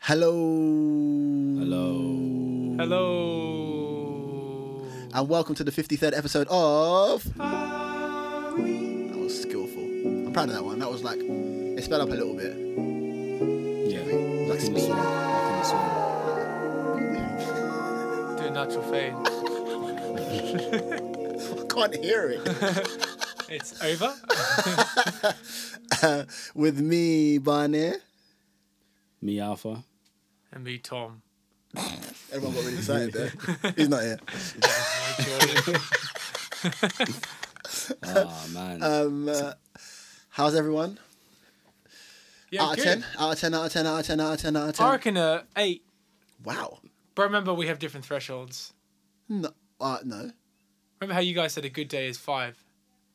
Hello. Hello. Hello. And welcome to the 53rd episode of. That was skillful. I'm proud of that one. That was like, it sped up a little bit. Yeah. Like Back in speed. swing. Back in the swing. Do a natural fade. I can't hear it. It's over. Uh, with me, Barney. Me Alpha. And me, Tom. Everyone got really excited there. He's not here. Oh man. Um, uh, how's everyone? Yeah, out of good. 10? Out of 10, out of 10, out of 10, out of 10, out of 10. I reckon a eight. Wow. But remember, we have different thresholds. No. Uh, no. Remember how you guys said a good day is five,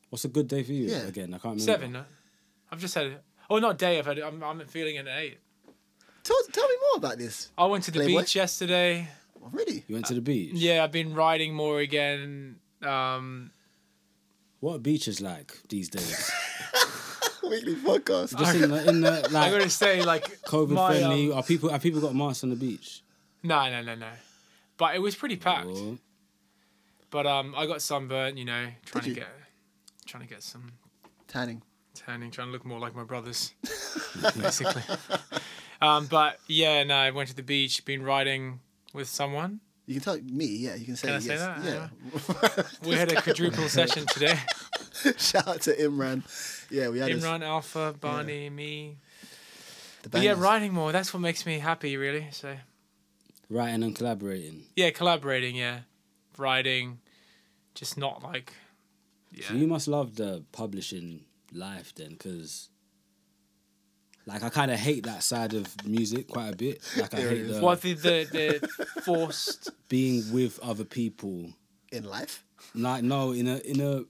What's a good day for you? Yeah. Again, I can't remember. seven. no? I've just said. Oh, not day. I've had. I'm. I'm feeling an eight. Tell, tell me more about this. I went to the Playboy? beach yesterday. Oh, really? You went to the beach. Yeah, I've been riding more again. Um, What are beaches like these days? Weekly podcast. Just in the, in the like, I like gotta say, like COVID my, friendly. um, Are people have people got masks on the beach? no, no, no, no. But it was pretty packed. Or- But um, I got sunburnt. You know, trying Did to you? get, trying to get some Tanning. tanning, trying to look more like my brothers, basically. Um, but yeah, no, I went to the beach, been riding with someone. You can tell me, yeah. You can say Can I yes. say that? Yeah. We had a quadruple session today. Shout out to Imran. Yeah, we had a- Imran, Alpha, Barney, me. the But yeah, bangers. riding more. That's what makes me happy, really. So Writing and collaborating. yeah, collaborating. Yeah, riding, just not like. So you must love the publishing life then, because like I kind of hate that side of music quite a bit. Like I hate it is. the, What the the, the forced being with other people. in life. Like no, in a in a.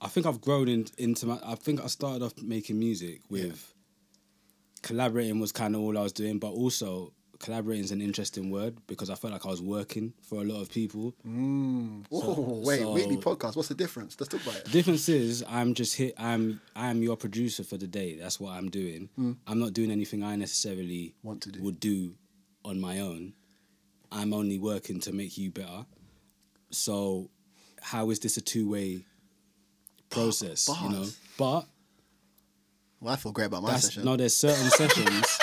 I think I've grown in, into my. I think I started off making music with. Collaborating was kind of all I was doing, but also collaborating is an interesting word because I felt like I was working for a lot of people. Oh, wait, so- weekly podcast. What's the difference? Let's talk about it. The difference is I'm just hit. I'm I'm your producer for the day. That's what I'm doing. Mm. I'm not doing anything I necessarily Want to do. would do on my own. I'm only working to make you better. So, how is this a two way process? You know, but Well, I feel great about my session. no. There's certain sessions.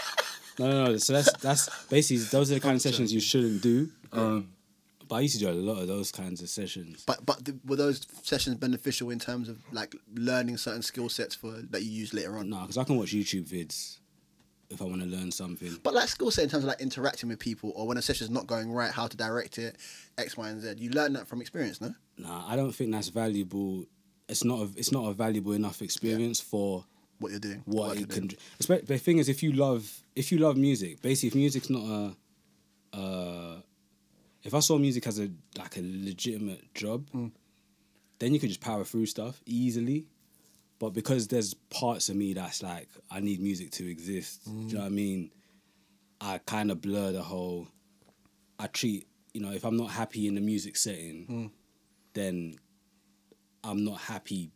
No, no, no. So that's that's basically those are the kind of sessions you shouldn't do. Um, but I used to do a lot of those kinds of sessions. But but th- were those sessions beneficial in terms of like learning certain skill sets for that you use later on? No, because I can watch YouTube vids if I want to learn something. But like skill set in terms of like interacting with people, or when a session's not going right, how to direct it, X, Y, and Z. You learn that from experience, no? Nah, I don't think that's valuable. It's not. A, it's not a valuable enough experience for What you're doing. what work it can. doing. The thing is, if you love, if you love music, basically, if music's not a, uh, if I saw music as a like a legitimate job, Hmm. then you could just power through stuff easily. But because there's parts of me that's like I need music to exist. Do you know what I mean? I kind of blur the whole. I treat you know if I'm not happy in the music setting, then I'm not happy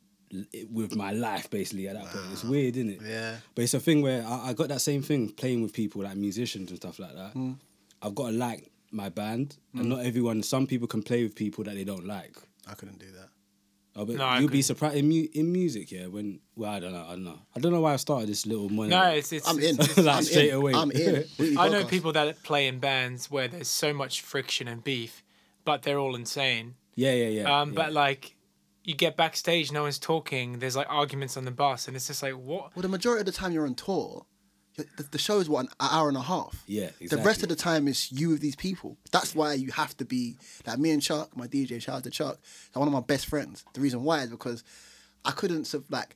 with my life basically at that point. It's weird, isn't it? Yeah. But it's a thing where I, I got that same thing playing with people like musicians and stuff like that. I've got to like my band, and not everyone. Some people can play with people that they don't like. I couldn't do that. Oh, but No, I you'll be surprised in, mu- in music, yeah. When well, I don't know, I don't know. I don't know why I started this little money. no, it's it's. I'm in. Like I'm straight in. away. I'm in. I know podcast. people that play in bands where there's so much friction and beef, but they're all insane. Yeah, yeah, yeah. Um, yeah. but like, you get backstage, no one's talking. There's like arguments on the bus, and it's just like, what? Well, the majority of the time you're on tour, the, the show is what an hour and a half. Yeah, exactly. The rest of the time is you with these people. That's why you have to be like me and Chuck, my DJ. Shout out to Chuck. They're one of my best friends. The reason why is because I couldn't sort of like.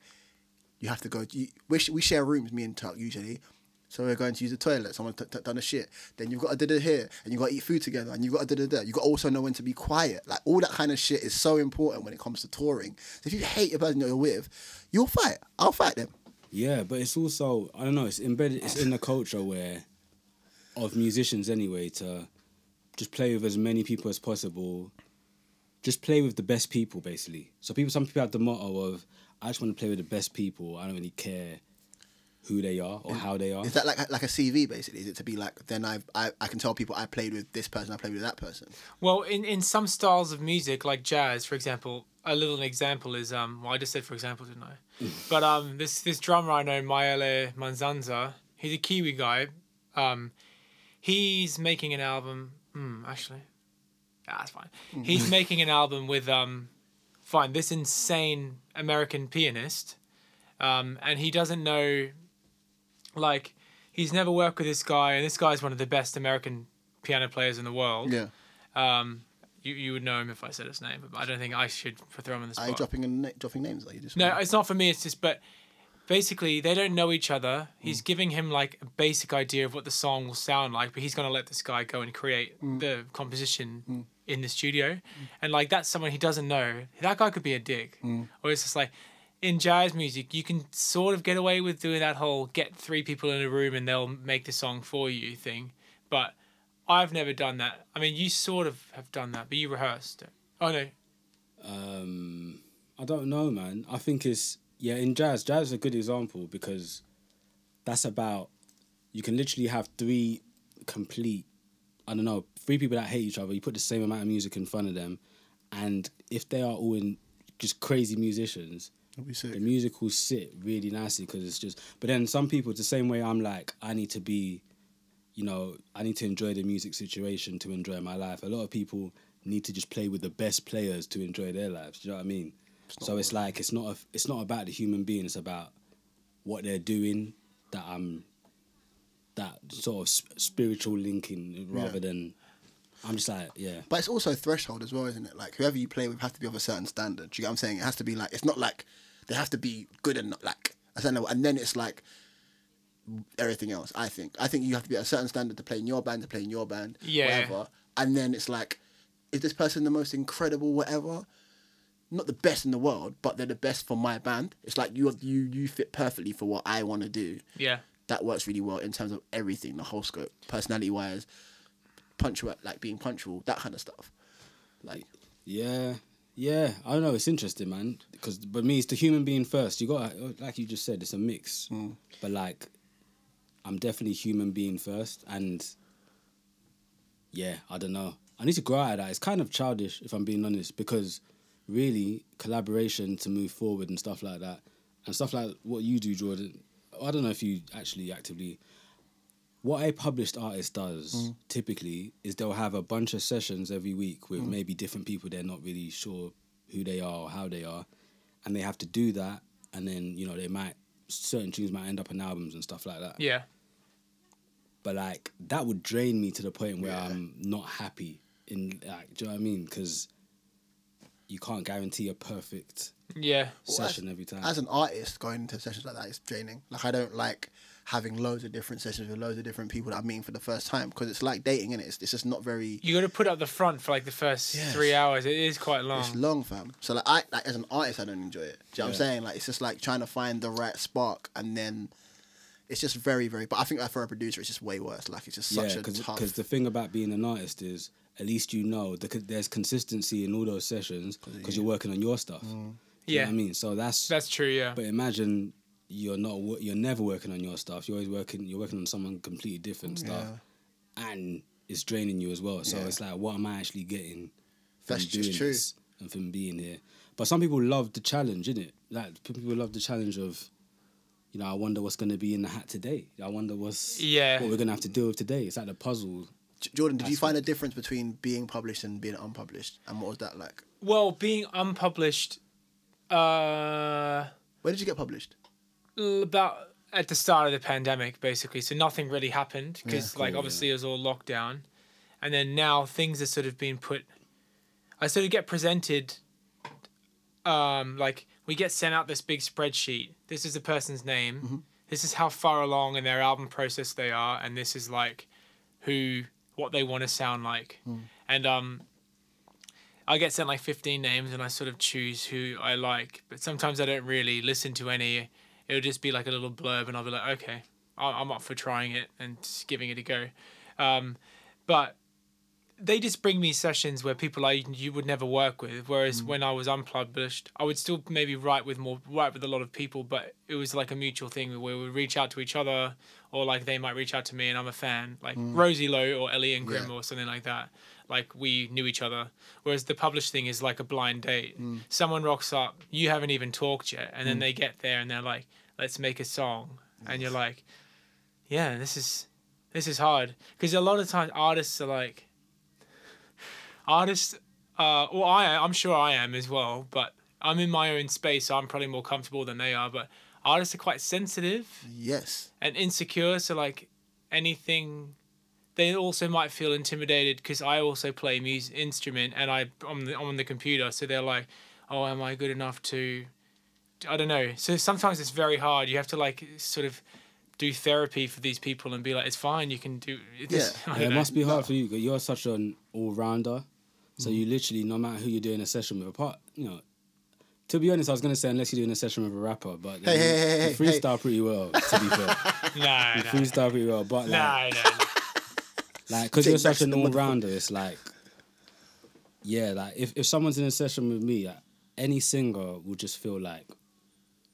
You have to go. You, we, sh- we share rooms, me and Chuck usually. So we're going to use the toilet. Someone t- t- done a shit. Then you've got to do it here, and you've got to eat food together, and you've got to do it You've got to also know when to be quiet. Like all that kind of shit is so important when it comes to touring. So if you hate the person you're with, you'll fight. I'll fight them. Yeah, but it's also I don't know. It's embedded. It's in the culture where, of musicians anyway, to just play with as many people as possible. Just play with the best people, basically. So people, some people have the motto of, "I just want to play with the best people. I don't really care who they are or how they are. Is that like like a CV basically? Is it to be like then I've, I I can tell people I played with this person, I played with that person. Well, in, in some styles of music, like jazz, for example, a little example is um. Well, I just said for example, didn't I? but um, this this drummer I know, Maele Manzanza, he's a Kiwi guy. Um, he's making an album. Hmm, actually, ah, that's fine. He's making an album with um, fine this insane American pianist, um, and he doesn't know, like, he's never worked with this guy, and this guy's one of the best American piano players in the world. Yeah. Um, you, you would know him if I said his name, but I don't think I should throw him in the Are you dropping a na- dropping names? Like you just No, it's not for me. It's just, but basically, they don't know each other. Mm. He's giving him like a basic idea of what the song will sound like, but he's gonna let this guy go and create Mm. the composition in the studio, and like that's someone he doesn't know. That guy could be a dick, Mm. or it's just like. In jazz music, you can sort of get away with doing that whole get three people in a room and they'll make the song for you thing. But I've never done that. I mean, you sort of have done that, but you rehearsed it. Oh no, Um, I don't know, man. I think it's yeah. In jazz, jazz is a good example because that's about you can literally have three complete. I don't know, three people that hate each other. You put the same amount of music in front of them, and if they are all in just crazy musicians. The music will sit really nicely because it's just. But then some people, it's the same way I'm like, I need to be, you know, I need to enjoy the music situation to enjoy my life. A lot of people need to just play with the best players to enjoy their lives. Do you know what I mean? so it's like it's not a, it's not about the human being. It's about what they're doing that I'm that sort of sp- spiritual linking rather Yeah. than I'm just like yeah But it's also threshold as well, isn't it? Like whoever you play with has to be of a certain standard. Do you get what I'm saying? It has to be like it's not like they have to be good and like I don't know. And then it's like everything else. I think. I think you have to be at a certain standard to play in your band, to play in your band, Yeah. whatever. And then it's like, is this person the most incredible, whatever? Not the best in the world, but they're the best for my band. It's like you you you fit perfectly for what I want to do. yeah, That works really well in terms of everything, the whole scope, personality wise, punctual, like being punctual, that kind of stuff. Like Yeah, yeah. I don't know. It's interesting, man. Because but me, it's the human being first. You got like you just said, it's a mix. Mm. But like, I'm definitely human being first, and yeah, I don't know. I need to grow out of that. It's kind of childish, if I'm being honest, because really collaboration to move forward and stuff like that, and stuff like what you do, Jordan. I don't know if you actually actively. What a published artist does mm. typically is they'll have a bunch of sessions every week with mm. maybe different people they're not really sure who they are or how they are, and they have to do that, and then you know they might certain tunes might end up in albums and stuff like that. yeah, But like that would drain me to the point where Yeah. I'm not happy in like, do you know what I mean? Because you can't guarantee a perfect yeah. session every time. as an artist, going into sessions like that is draining. Like I don't like having loads of different sessions with loads of different people that I'm meeting for the first time because it's like dating, and it? it's, it's just not very. You got to put up the front for like the first Yes. three hours. It is quite long. It's long, fam. So like I like as an artist, I don't enjoy it. Do you know what I'm saying? Like it's just like trying to find the right spark, and then it's just very, very. But I think that for a producer, it's just way worse. Like it's just such yeah, a tough. because the thing about being an artist is at least you know the, there's consistency in all those sessions because you're working on your stuff. Mm. Do you know Yeah. what I mean? So that's That's true. Yeah. But imagine you're not you're never working on your stuff. You're always working. You're working on someone completely different stuff, and it's draining you as well. So Yeah. it's like, what am I actually getting from That's doing just true. this and from being here? But some people love the challenge, innit? Like people love the challenge of, you know, I wonder what's going to be in the hat today. I wonder what's Yeah. what we're going to have to deal with today. It's like the puzzle. Jordan, did you find a difference between being published and being unpublished, and what was that like? Well, being unpublished, uh, Where did you get published? About at the start of the pandemic, basically. So nothing really happened because, cool, like, yeah. obviously it was all locked down, and then now things are sort of being put. I sort of get presented. Um, like we get sent out this big spreadsheet. This is the person's name. This is how far along in their album process they are, and this is like who what they want to sound like. And um, I get sent like 15 names and I sort of choose who I like. But sometimes I don't really listen to any. It'll just be like a little blurb and I'll be like, okay, I- I'm up for trying it and just giving it a go. Um, but they just bring me sessions where people I you would never work with. Whereas Mm. when I was unpublished, I would still maybe write with more write with a lot of people, but it was like a mutual thing where we would reach out to each other, or like they might reach out to me and I'm a fan, like Rosie Lowe or Ellie and Grim Mm. Yeah. or something like that. Like we knew each other. Whereas the published thing is like a blind date. Mm. Someone rocks up, you haven't even talked yet, and then they get there and they're like, "Let's make a song," and you're like, "Yeah, this is." This is hard because a lot of times artists are like, artists uh well i i'm sure i am as well but i'm in my own space so i'm probably more comfortable than they are but artists are quite sensitive Yes. and insecure so like anything they also might feel intimidated because i also play music instrument and i i'm, the, I'm on the computer so they're like oh am i good enough to i don't know so sometimes it's very hard you have to like sort of do therapy for these people and be like it's fine you can do this Yeah. Yeah, it know. must be hard for you because you're such an all rounder. So Mm. you literally, no matter who you're doing a session with, apart, you know. To be honest, I was gonna say unless you're doing a session with a rapper, but Hey, you, hey, hey, you hey, freestyle pretty well. To be fair, nah, you nah. freestyle pretty well. But like, Nah, nah, nah. Like because you're such backs an all rounder, it's like, yeah, like if, if someone's in a session with me, like, any singer will just feel like,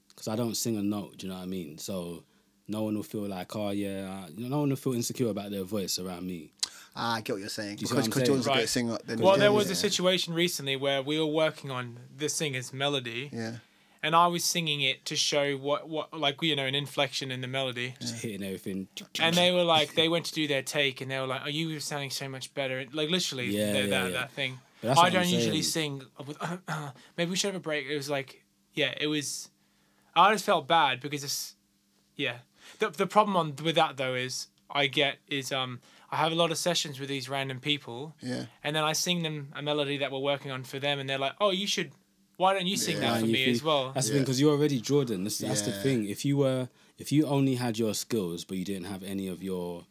because I don't sing a note, do you know what I mean? So no one will feel like, oh yeah, uh, no one will feel insecure about their voice around me. Ah, I get what you're saying. you Because what I'm because Jordan's a saying? great Right. singer. Then Well, yeah, there was yeah. a situation recently where we were working on the singer's melody, Yeah. And I was singing it to show what, what like you know, an inflection in the melody. Just hitting everything. And they were like, they went to do their take, and they were like, "Oh, you were sounding so much better." Like literally, Yeah, that, yeah, that, yeah. that thing. I don't usually sing with. maybe we should have a break. It was like, yeah, it was. I just felt bad because it's, yeah. The the problem on with that though is I get is um I have a lot of sessions with these random people, Yeah. and then I sing them a melody that we're working on for them, and they're like, "Oh, you should. Why don't you sing Yeah. that for me feel- as well?" That's the thing, because you're already Jordan. That's, that's the thing. If you were, if you only had your skills, but you didn't have any of your,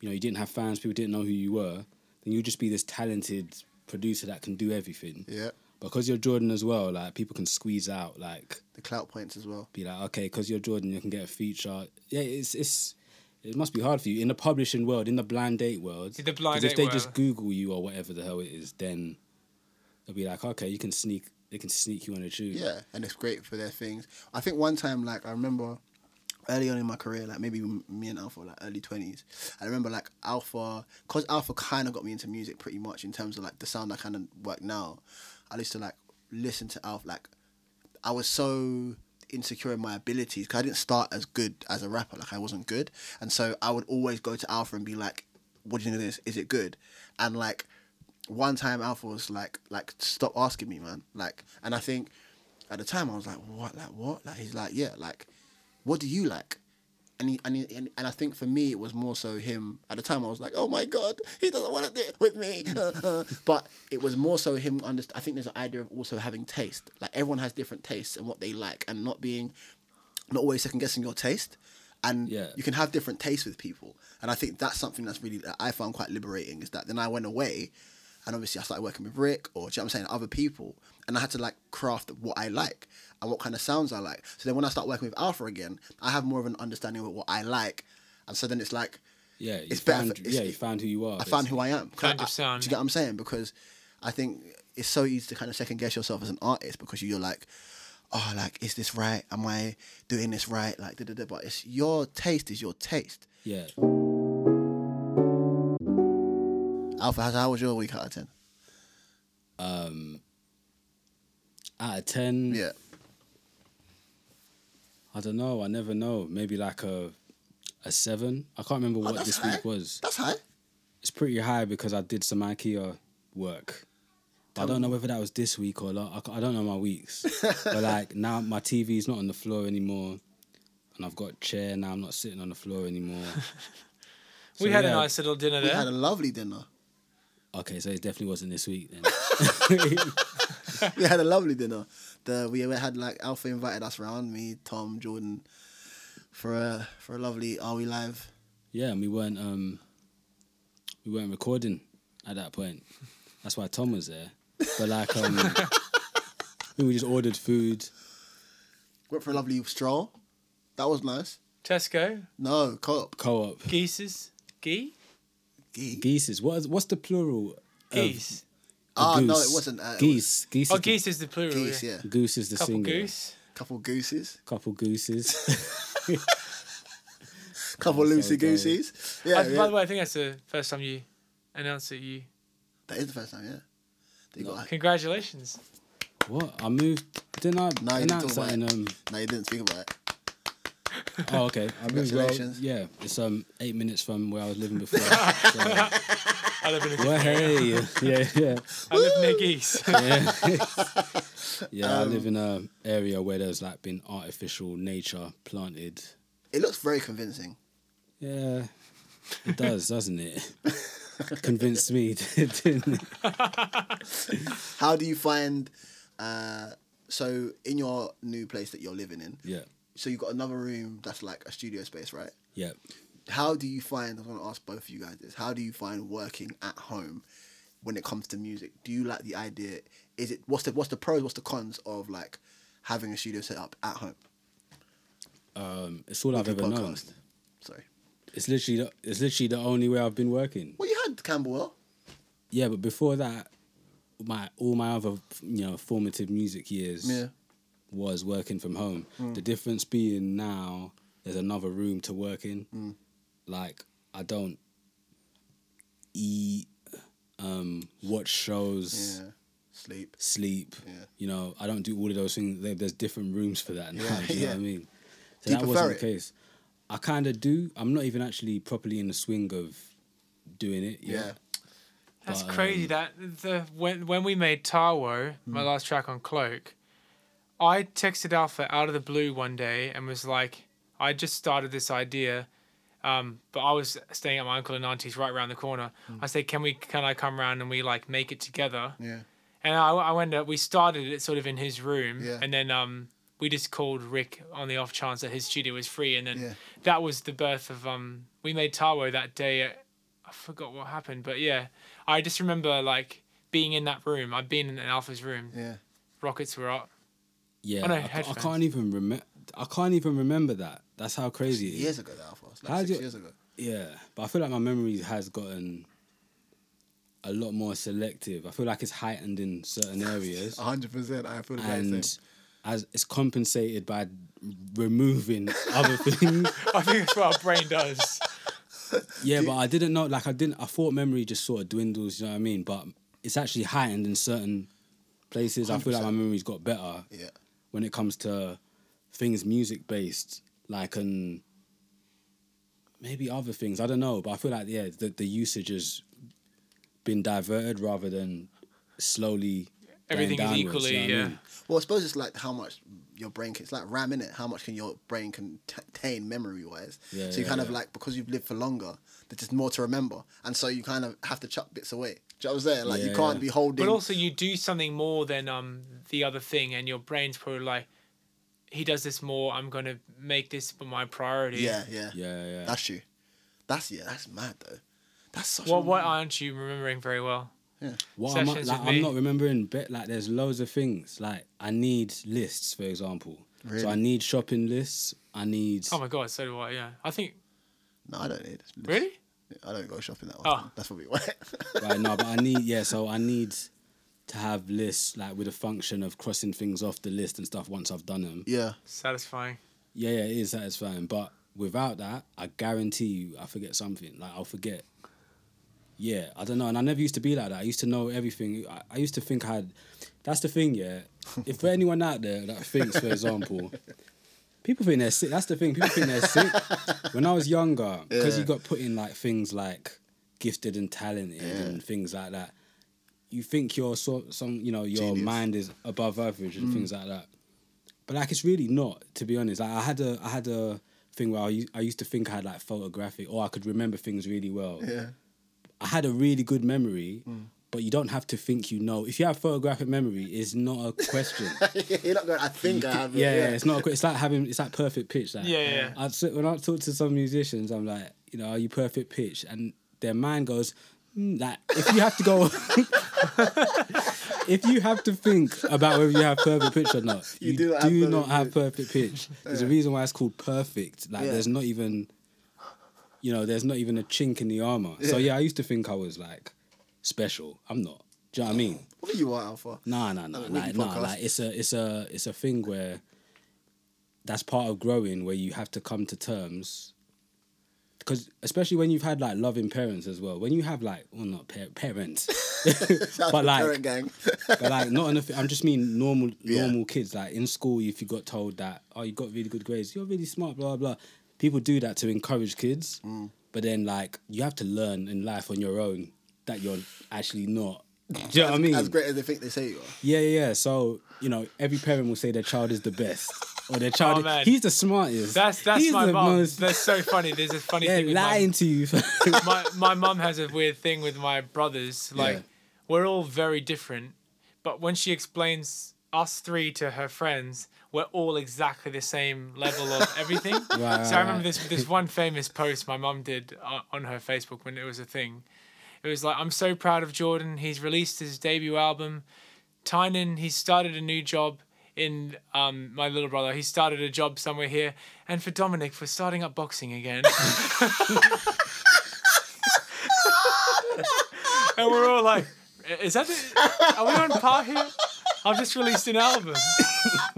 you know, you didn't have fans, people didn't know who you were, then you'd just be this talented producer that can do everything. Yeah. Because you're Jordan as well, like people can squeeze out, like The clout points as well. be like, okay, because you're Jordan, you can get a feature. Yeah, it's it's. It must be hard for you in the publishing world, in the blind date world. The blind 'cause if they world. just Google you or whatever the hell it is, then they'll be like, okay, you can sneak. They can sneak you on a tube. Yeah, and it's great for their things. I think one time, like I remember early on in my career, like maybe me and Alpha, like early twenties. I remember like Alpha, cause Alpha kind of got me into music pretty much in terms of like the sound I kind of work now. I used to like listen to Alpha. Like I was so insecure in my abilities because I didn't start as good as a rapper. Like I wasn't good, and so I would always go to Alpha and be like, "What do you think of this? Is it good?" And like one time Alpha was like like stop asking me man. Like and I think at the time I was like what like what? Like he's like yeah like what do you like? And he, and, he, and and I think for me it was more so him. At the time I was like oh my god he doesn't want to do it with me. Uh, uh. but it was more so him under I think there's an idea of also having taste. Like everyone has different tastes and what they like and not being not always second guessing your taste. And Yeah. you can have different tastes with people. And I think that's something that's really that I found quite liberating is that then I went away and obviously I started working with Rick or do you know what I'm saying other people. And I had to like craft what I like and what kind of sounds I like. So then when I start working with Alpha again I have more of an understanding of what I like. And so then it's like Yeah, you It's better for- it's- yeah, you found who you are. I found who I am. Found I- your sound. do you get what I'm saying? Because I think it's so easy to kind of second guess yourself as an artist because you're like oh like is this right? Am I doing this right? Like da, da, da. but it's your taste is your taste. Yeah, Alpha how, how was your week out of 10 um, out of ten, yeah I don't know. I never know. Maybe like a a seven. I can't remember Oh, what this high. week was. that's high It's pretty high because I did some IKEA work. But I don't know whether that was this week or not. I I don't know my weeks. but like now, my TV's not on the floor anymore, and I've got a chair now. I'm not sitting on the floor anymore. we So, had a nice little dinner we there. We had a lovely dinner Okay, so it definitely wasn't this week then. we had a lovely dinner. The we had like Alpha invited us around, me, Tom, Jordan, for a for a lovely Are We Live? yeah, and we weren't um we weren't recording at that point. That's why Tom was there. But like um we just ordered food. Went for a lovely stroll. That was nice. Tesco, No, co-op. Co-op. Geese's, Gee, Geese. Geeses. What is, what's the plural? of Geese. a Ah, no, it wasn't, uh, it geese. Geese. Oh, is the- geese is the plural. Geese, yeah. yeah. Goose is the Couple singular. goose. Couple gooses. Couple gooses. Couple Oh, so loosey gay. Yeah, yeah. By the way, I think that's the first time you announced that you. that is the first time. Yeah. They got. Congratulations. what? I moved. Didn't I No, you didn't announce talk that in about um? No, you didn't speak about it. Oh, okay. I moved. Well, Congratulations. yeah, it's um eight minutes from where I was living before. so, I live in a well, hey, yeah, yeah, I live near geese. yeah. yeah, I Um, live in a area where there's like been artificial nature planted. It looks very convincing. Yeah, it does, doesn't it? Convinced me, didn't it? How do you find? Uh, so in your new place that you're living in, Yeah, so you've got another room that's like a studio space, right? yeah. How do you find? I want to ask both of you guys this. How do you find working at home when it comes to music? Do you like the idea? Is it what's the what's the pros? What's the cons of like having a studio set up at home? Um, it's all I've ever your known. Sorry. It's literally, the, it's literally the only way I've been working. Well, you had Campbell. Yeah, but before that, my all my other you know formative music years Yeah. Was working from home. Hmm. The difference being now there's another room to work in. Hmm. Like I don't eat, um, watch shows, Yeah. Sleep. sleep. Yeah. You know, I don't do all of those things. There's different rooms for that now. Yeah, do you know yeah. what I mean? So Do that wasn't it? the case. I kind of do. I'm not even actually properly in the swing of doing it. Yeah. That's But, crazy. um, that the when when we made Tarwo, my Hmm. last track on Cloak, I texted Alpha out of the blue one day and was like, I just started this idea, um, but I was staying at my uncle and auntie's right around the corner. Hmm. I said, can we can I come round and we like make it together? Yeah. And I, I went up, we started it sort of in his room, Yeah. and then um, we just called Rick on the off chance that his studio was free, and then Yeah. that was the birth of um. We made Tarwo that day. At, I forgot what happened, but yeah, I just remember like being in that room. I'd been in Alpha's room. Yeah. Rockets were up. Yeah, Oh, no, I, I can't even remember. I can't even remember that. That's how crazy it is. Years ago, that Alpha. It's Like How'd six you- years ago. Yeah, but I feel like my memory has gotten a lot more selective. I feel like it's heightened in certain areas, hundred percent. I feel the and as it's compensated by removing other things. I think that's what our brain does. Yeah, but I didn't know. Like I didn't. I thought memory just sort of dwindles. You know what I mean? But it's actually heightened in certain places. I feel like my memory's got better Yeah. When it comes to things music based, like and maybe other things. I don't know, but I feel like yeah, the the usage has been diverted rather than slowly. going Everything is equally, you know what I yeah. mean? Well, I suppose it's like how much your brain can. It's like RAM in it. How much can your brain contain memory wise? Yeah, so you yeah, kind of like because you've lived for longer, there's just more to remember, and so you kind of have to chuck bits away. Do you know what I'm saying? Like you can't yeah. be holding. But also, you do something more than um the other thing, and your brain's probably like, he does this more. I'm gonna make this my priority. yeah, yeah, Yeah, yeah. That's true. That's yeah. That's mad though. That's such. What a what aren't you remembering very well? Yeah. What am I, sessions like, with I'm not remembering, but like there's loads of things. Like I need lists, for example. Really? So I need shopping lists. I need. Oh my god, so do I. Yeah, I think No, I don't need. This. really. I don't go shopping that way. Oh. often. That's probably why. right no, but I need yeah. So I need to have lists like with a function of crossing things off the list and stuff once I've done them. yeah. Satisfying. Yeah, yeah, it is satisfying. But without that, I guarantee you, I forget something. Like I'll forget. Yeah, I don't know, and I never used to be like that. I used to know everything. I, I used to think I had. That's the thing, yeah. If for anyone out there that thinks, for example, people think they're sick. That's the thing. People think they're sick. When I was younger, because Yeah. you got put in like things like gifted and talented Yeah. and things like that. You think you're so some, you know, your Genius. mind is above average and things like that. But like it's really not, to be honest. Like I had a I had a thing where I used, I used to think I had like photographic or I could remember things really well. Yeah. I had a really good memory, Mm. but you don't have to think you know. If you have photographic memory, it's not a question. You're not going. I think I have it. yeah, Yeah. it's not. A, que- it's like having it's like perfect pitch. Like, Yeah, yeah. I'd when I talk to some musicians, I'm like, you know, are you perfect pitch? And their mind goes, hmm, like, if you have to go, if you have to think about whether you have perfect pitch or not, You you, do have perfect not have perfect pitch. There's a reason why it's called perfect. Like, Yeah. there's not even. you know, there's not even a chink in the armor. So Yeah. yeah, I used to think I was like special. I'm not. Do you know what I mean? What are you are, Alpha? Nah, nah, nah, like, nah. Like it's a, it's a, it's a thing where that's part of growing, where you have to come to terms. Because especially when you've had like loving parents as well, when you have like, well, not par- parents, but like, Parent gang. but like not enough. I'm just mean normal, Yeah. normal kids. Like in school, if you got told that, oh, you got really good grades, you're really smart, blah blah. blah. People do that to encourage kids, Mm. but then like you have to learn in life on your own that you're actually not. Do you know what I mean? As great as they think they say you are. Yeah, yeah, yeah. So, you know, every parent will say their child is the best. Or their child Oh, oh he's the smartest. That's that's he's my mum. most That's so funny. There's a funny yeah, thing my, lying to you. my my mum has a weird thing with my brothers. Like Yeah. we're all very different, but when she explains us three to her friends, we're all exactly the same level of everything. Right, so I remember this this one famous post my mum did on, on her Facebook when it was a thing. It was like, "I'm so proud of Jordan. He's released his debut album. Tynan, he started a new job." In um, my little brother, he started a job somewhere here, and for Dominic for starting up boxing again. and we're all like, "Is that? The, are we on par here? I've just released an album."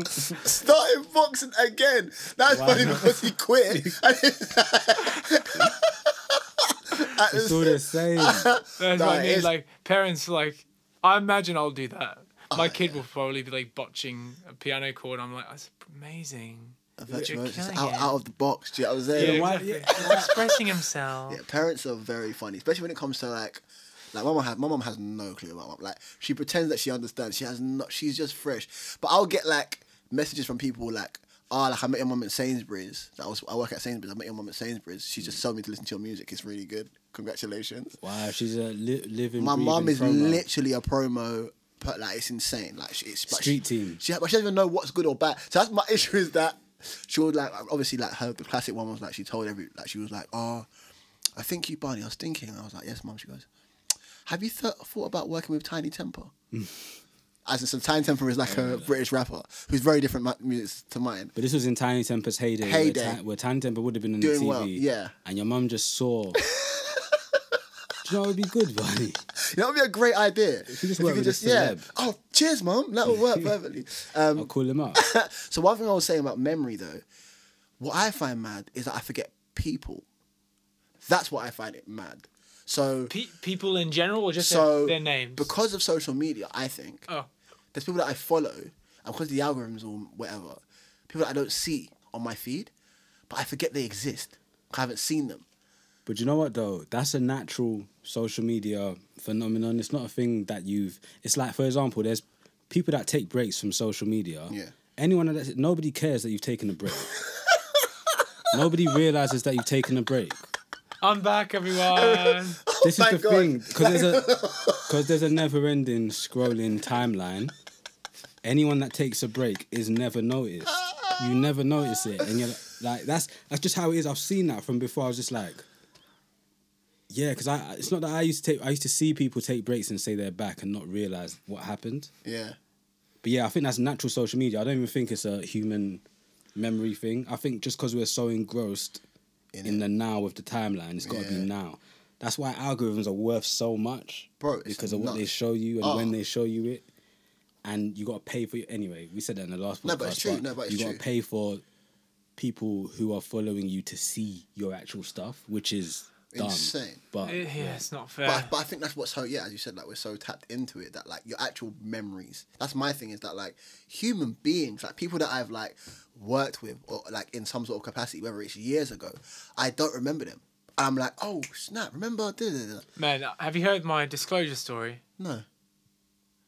Starting boxing again. That's funny because he quit. it's all the same. That's what I mean. Like parents, like I imagine I'll do that. My kid will probably be like botching a piano chord. I'm like, that's amazing. Virtual, just out, out of the box. Do you know what I'm saying? Yeah, why- exactly. He's expressing himself. Yeah, parents are very funny, especially when it comes to like, like my mom has my mom has no clue about mom. Like she pretends that she understands. She has not. She's just fresh. But I'll get like messages from people like, oh, like I met your mom at Sainsbury's. I was I work at Sainsbury's. I met your mom at Sainsbury's. She just mm. told me to listen to your music. It's really good. Congratulations. Wow, she's a li- living. My mom is promo. literally a promo. But like it's insane. Like she, it's Street she, team. She, but she doesn't even know what's good or bad. So that's my issue is that she would like obviously like her the classic one was like she told every like she was like oh I think you Barney I was thinking I was like yes mom she goes have you th- thought about working with Tinie Tempah as in so Tinie Tempah is like a British rapper who's very different mu- music to mine But this was in Tinie Tempah's heyday. Heyday. Where, Ti- where Tinie Tempah would have been on Doing the TV. well, yeah. And your mum just saw. Do you know what would be good, buddy. you know that would be a great idea if you just you work could with a just yeah celeb. oh cheers mom that would work perfectly um, I'll call him up. So one thing I was saying about memory though, what I find mad is that I forget people. That's what I find it mad. So Pe- people in general, or just so their, their names. because of social media, I think oh, there's people that I follow, and because of the algorithms or whatever, people that I don't see on my feed, but I forget they exist. I haven't seen them. But you know what though? That's a natural social media phenomenon. It's not a thing that you've. It's like, for example, there's people that take breaks from social media. Yeah. Anyone that nobody cares that you've taken a break. nobody realizes that you've taken a break. I'm back, everyone. Oh this Oh my is the God. thing because there's a because there's a never-ending scrolling timeline. Anyone that takes a break is never noticed. You never notice it, and you're like, that's that's just how it is. I've seen that from before. I was just like, yeah, because I it's not that I used to take. I used to see people take breaks and say they're back and not realize what happened. Yeah. But yeah, I think that's natural social media. I don't even think it's a human memory thing. I think just because we're so engrossed In in, the now of the timeline, it's got to Yeah. be now. That's why algorithms are worth so much, Bro, it's because of what they show you and Oh. when they show you it. And you got to pay for it anyway. We said that in the last podcast. No, but it's true. No, but it's you got to pay for people who are following you to see your actual stuff, which is dumb. Insane. But yeah, it's not fair. But, but I think that's what's so yeah, as you said, like we're so tapped into it that like your actual memories. That's my thing is that like human beings, like people that I've like worked with or like in some sort of capacity, whether it's years ago, I don't remember them. I'm like, oh snap, remember? Man, uh, have you heard my disclosure story? No,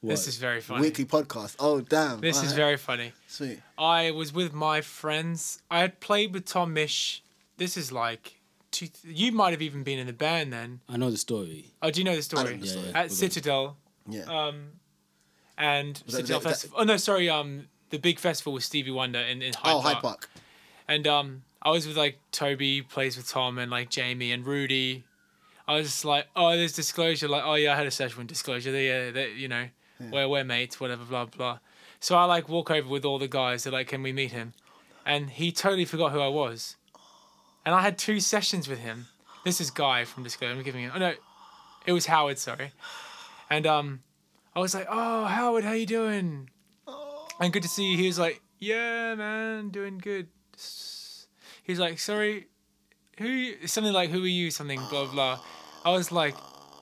This is very funny. weekly podcast. Oh damn, This is Alright. very funny. sweet. I was with my friends. I had played with Tom Misch. This is like, two, you might have even been in the band then. I know the story. Oh, do you know the I story? know the story. yeah. At We're good. Citadel, Yeah, um, and Was Citadel that- that- Festival. Oh no, sorry. Um, the big festival with Stevie Wonder in, in Hyde oh Park. Hyde Park. And um, I was with like Toby plays with Tom and like Jamie and Rudy. I was just like, oh, there's disclosure. Like, oh yeah, I had a session with disclosure. They, uh, they, you know, we're we're mates, whatever, blah blah. So I like walk over with all the guys. They're like, can we meet him? And he totally forgot who I was. And I had two sessions with him. this is Guy from Disclosure. I'm giving him. Oh no, it was Howard. Sorry, and um, I was like, oh Howard, how you doing? And good to see you. He was like, yeah, man, doing good. He's like, sorry, who? you-" Something like, who are you? Something blah blah. I was like,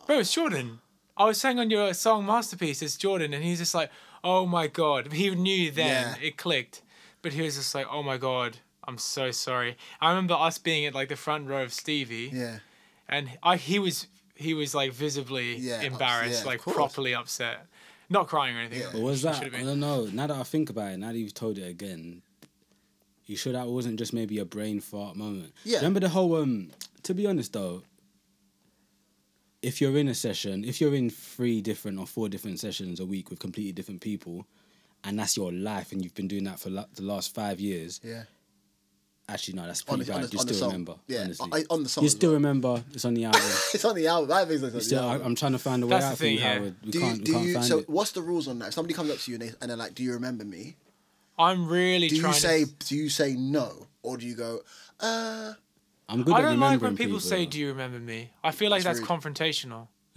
bro, it's Jordan. I was saying on your song masterpiece, it's Jordan, and he's just like, oh my god. He knew then Yeah. it clicked, but he was just like, oh my god. I'm so sorry. I remember us being at like the front row of Stevie, Yeah. and I he was he was like visibly Yeah, ups- embarrassed, yeah, like properly upset, not crying or anything. Yeah. But was that? Should've I don't know. Now that I think about it, now that you've told it again, you sure that wasn't just maybe a brain fart moment? Yeah. Remember the whole um. To be honest though, if you're in a session, if you're in three different or four different sessions a week with completely different people, and that's your life, and you've been doing that for la- the last five years, Yeah. Actually no, that's On pretty the, on bad. the, you on the still song. remember, Yeah. honestly. I, on the song. you still well. remember. It's on the album. It's on the album. I think it's on the Still, I, album. I'm trying to find a way That's out the for you, thing, yeah. Howard. We do you, can't, we do can't you, find so it. what's the rules on that? If somebody comes up to you and, they, and they're like, "Do you remember me?" I'm really Do you say to. do you say no or do you go uh I'm good I don't like when remembering people, say, "Do you remember me?" I feel like That's that's confrontational.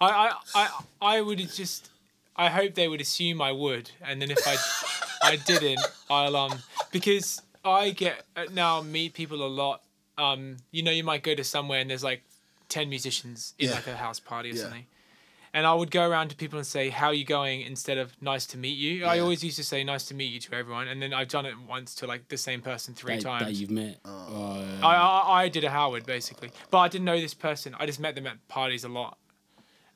I, I, I, I would just. I hope they would assume I would, and then if I, I didn't, I'll um because I get uh, now meet people a lot. Um, you know, you might go to somewhere and there's like ten musicians in Yeah. like a house party or Yeah. something. And I would go around to people and say, "How are you going?" instead of "Nice to meet you." I always used to say "Nice to meet you" to everyone, and then I've done it once to like the same person three that, times. that you've met. Oh. I, I I did a Howard basically, but I didn't know this person. I just met them at parties a lot.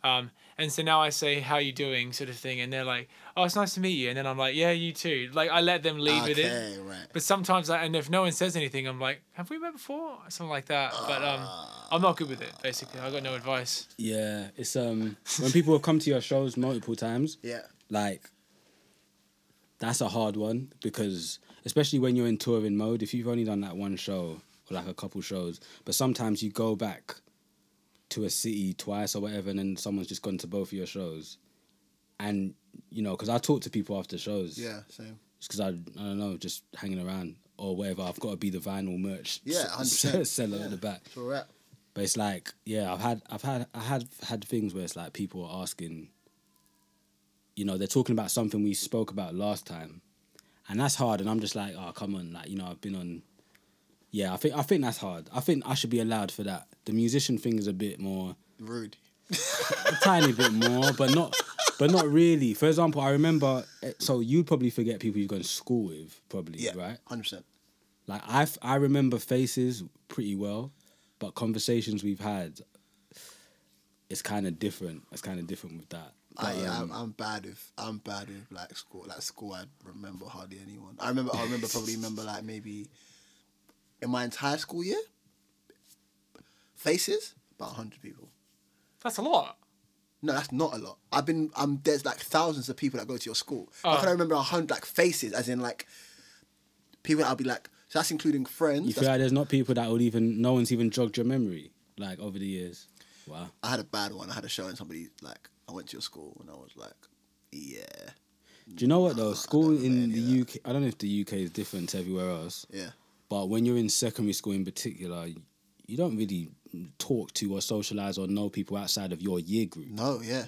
Um, and so now I say how you doing sort of thing, and they're like, oh, it's nice to meet you, and then I'm like, yeah, you too. Like I let them lead with it. right. But sometimes, I, and if no one says anything, I'm like, have we met before? Something like that. But um, Ah. I'm not good with it. Basically, I got no advice. Yeah, it's um when people have come to your shows multiple times, Yeah. like that's a hard one because especially when you're in touring mode, if you've only done that one show or like a couple shows, but sometimes you go back to a city twice or whatever, and then someone's just gone to both of your shows, and you know, because I talk to people after shows, Yeah, same. just because I I don't know, just hanging around or whatever. I've got to be the vinyl merch Yeah, s- 100%. seller Yeah. at the back. So we're But it's like, yeah, I've had, I've had, I had had things where it's like people are asking, you know, they're talking about something we spoke about last time, and that's hard. And I'm just like, oh, come on, like you know, I've been on. Yeah, I think I think that's hard. I think I should be allowed for that. The musician thing is a bit more, rude. a tiny bit more, but not, but not really. For example, I remember. eh, So you'd probably forget people you've gone to school with, probably, Yeah. right? Hundred percent. Like I, f- I remember faces pretty well, but conversations we've had, it's kind of different. It's kind of different with that. I, But, yeah, um, I'm, I'm bad with I'm bad with like school. Like school, I remember hardly anyone. I remember. I remember probably remember like maybe in my entire school year, faces about hundred people. That's a lot. No, that's not a lot. I've been. Um, there's like thousands of people that go to your school. I Oh. can remember a hundred like faces, as in like people. that I'll be like. So that's including friends. you feel that's- like there's not people that would even no one's even jogged your memory like over the years. Wow. I had a bad one. I had a show and somebody like I went to your school and I was like, yeah, Do you know what though? School in the of UK, I don't know if the UK is different to everywhere else, yeah, but when you're in secondary school in particular, you don't really talk to or socialize or know people outside of your year group. no, yeah,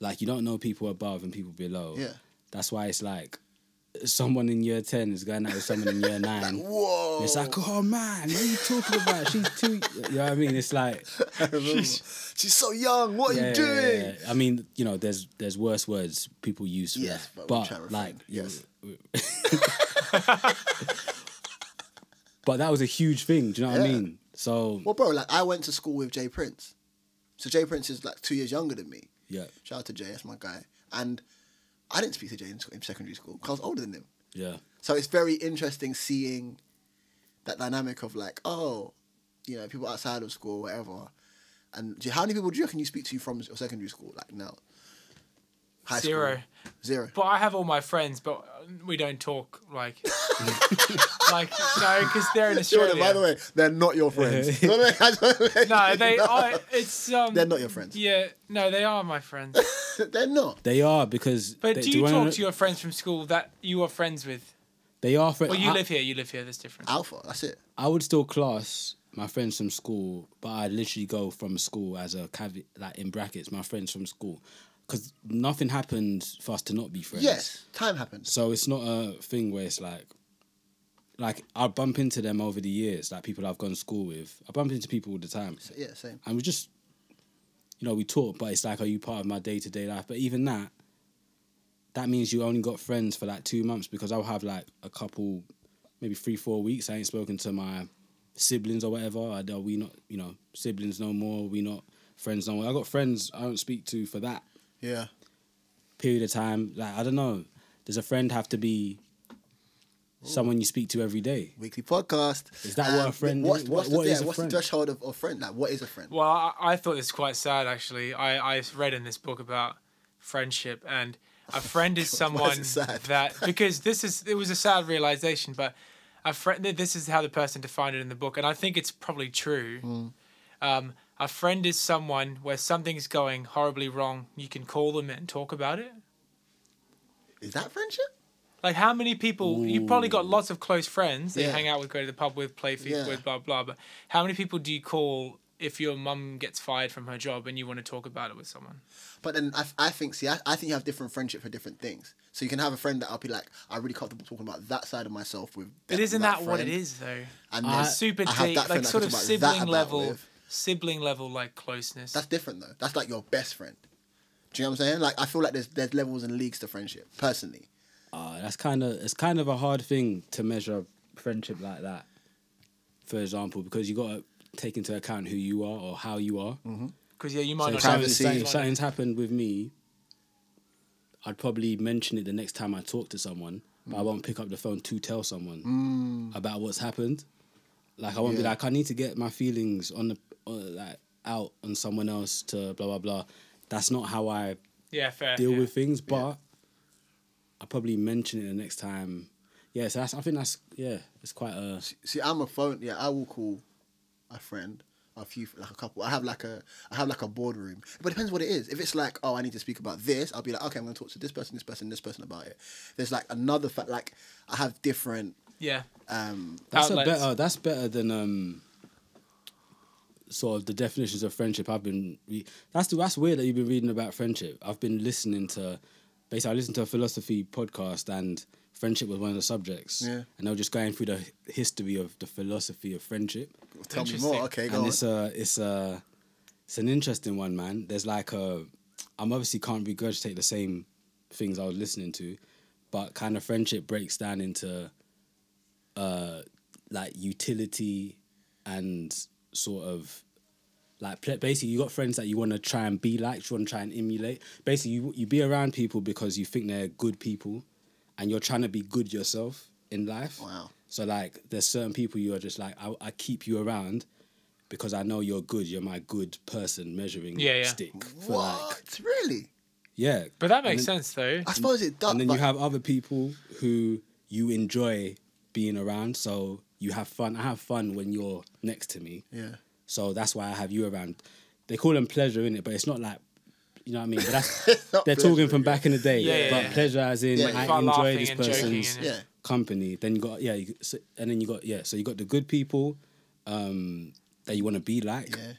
Like you don't know people above and people below. yeah. That's why it's like someone in year ten is going out with someone in year nine. Whoa! It's like, oh man, what are you talking about? She's too. You know what I mean? It's like, remember. She's, so young. What are you doing? yeah, yeah. I mean, you know, there's there's worse words people use for Yes, that, but but, like, yes. but that was a huge thing. Do you know what I mean? So Well, bro, like I went to school with Jay Prince, so Jay Prince is like two years younger than me. yeah, Shout out to Jay, that's my guy. And I didn't speak to Jay in, sc- in secondary school because I was older than him. yeah, So it's very interesting seeing that dynamic of like, oh, you know, people outside of school, whatever. And do you- how many people do you reckon you speak to from your secondary school? Like now, high Zero. school, zero. But I have all my friends, but we don't talk like, like no, because they're in Australia. Jordan, by the way, they're not your friends. no, No, they are. It's um. They're not your friends. Yeah, no, they are my friends. they're not. they are because. But they, do you wanna talk know- to your friends from school that you are friends with? They are friends. Well, you I, live here. You live here. That's different. Alpha. That's it. I would still class my friends from school, but I'd literally go from school as a caveat, like in brackets, my friends from school, because nothing happened for us to not be friends. Yes, time happens. So it's not a thing where it's like, like I bump into them over the years, like people I've gone to school with. I bump into people all the time, So, yeah, same. and we just, you know, we talk. But it's like, are you part of my day to day life? But even that, that means you only got friends for like two months because I'll have like a couple, maybe three, four weeks. I ain't spoken to my siblings or whatever. I are we not, you know, siblings no more. We not friends no more. I got friends I don't speak to for that Yeah. period of time. Like I don't know. Does a friend have to be someone you speak to every day? Weekly podcast. Is that what a friend What's, is? what's, What- what the, is yeah, a what's friend? the threshold of, a friend? Like, what is a friend? Well, I, I thought this was quite sad actually. I, I read in this book about friendship and a friend is someone is that because this is it was a sad realization, but a friend this is how the person defined it in the book, and I think it's probably true. Hmm. Um, a friend is someone where something's going horribly wrong. You can call them and talk about it. Is that friendship? Like how many people you've probably got lots of close friends that you hang out with, go to the pub with, play FIFA Yeah. with, blah blah. But how many people do you call if your mum gets fired from her job and you want to talk about it with someone? But then I, I think, see, I, I think you have different friendship for different things. So you can have a friend that I'll be like, I'm really comfortable talking about that side of myself with. But isn't that what it is though? And then uh, Super deep, like sort of that sibling level, with. sibling level like closeness. That's different though. That's like your best friend. Do you know what I'm saying? Like I feel like there's there's levels and leagues to friendship. Personally, Uh, that's kind of it's kind of a hard thing to measure friendship like that. For example, because you got to take into account who you are or how you are. Because yeah, you might So not have something, if something's happened with me, I'd probably mention it the next time I talk to someone, but I won't pick up the phone to tell someone about what's happened. Like I won't be like, I need to get my feelings on the uh, like out on someone else to blah blah blah. That's not how I Yeah, fair. deal yeah. with things, but I'll probably mention it the next time. Yeah, so that's I think that's yeah, it's quite a see, I'm a phone. Yeah, I will call a friend, a few, like a couple. I have like a, I have like a boardroom. But it depends what it is. If it's like, oh, I need to speak about this, I'll be like, okay, I'm gonna talk to this person, this person, this person about it. There's like another fact. Like I have different. Yeah. um That's outlets. a better. That's better than um. Sort of the definitions of friendship. I've been. Re- that's the, that's weird that you've been reading about friendship. I've been listening to, basically, I listened to a philosophy podcast and friendship was one of the subjects. Yeah. And they were just going through the history of the philosophy of friendship. Tell me more. Okay, go and on. it's a it's a it's an interesting one, man. There's like a I'm obviously can't regurgitate the same things I was listening to, but kind of friendship breaks down into uh like utility and sort of like basically you got friends that you want to try and be like, you want to try and emulate. Basically, you you be around people because you think they're good people, and you're trying to be good yourself in life. Wow. So like, there's certain people you are just like, I, I keep you around because I know you're good. You're my good person measuring Yeah, yeah. stick. For What? like, really? yeah. But that makes then- sense though. I suppose it does. And then but you have other people who you enjoy being around. So you have fun. I have fun when you're next to me. yeah. So that's why I have you around. They call them pleasure in it, but it's not like you know what I mean. But that's they're talking from yeah. back in the day. Yeah, yeah, but yeah. pleasure as in Yeah, I enjoy this and joking person's company. Then you got yeah, you, so, and then you got yeah. So you got the good people um, that you want to be like, Yeah.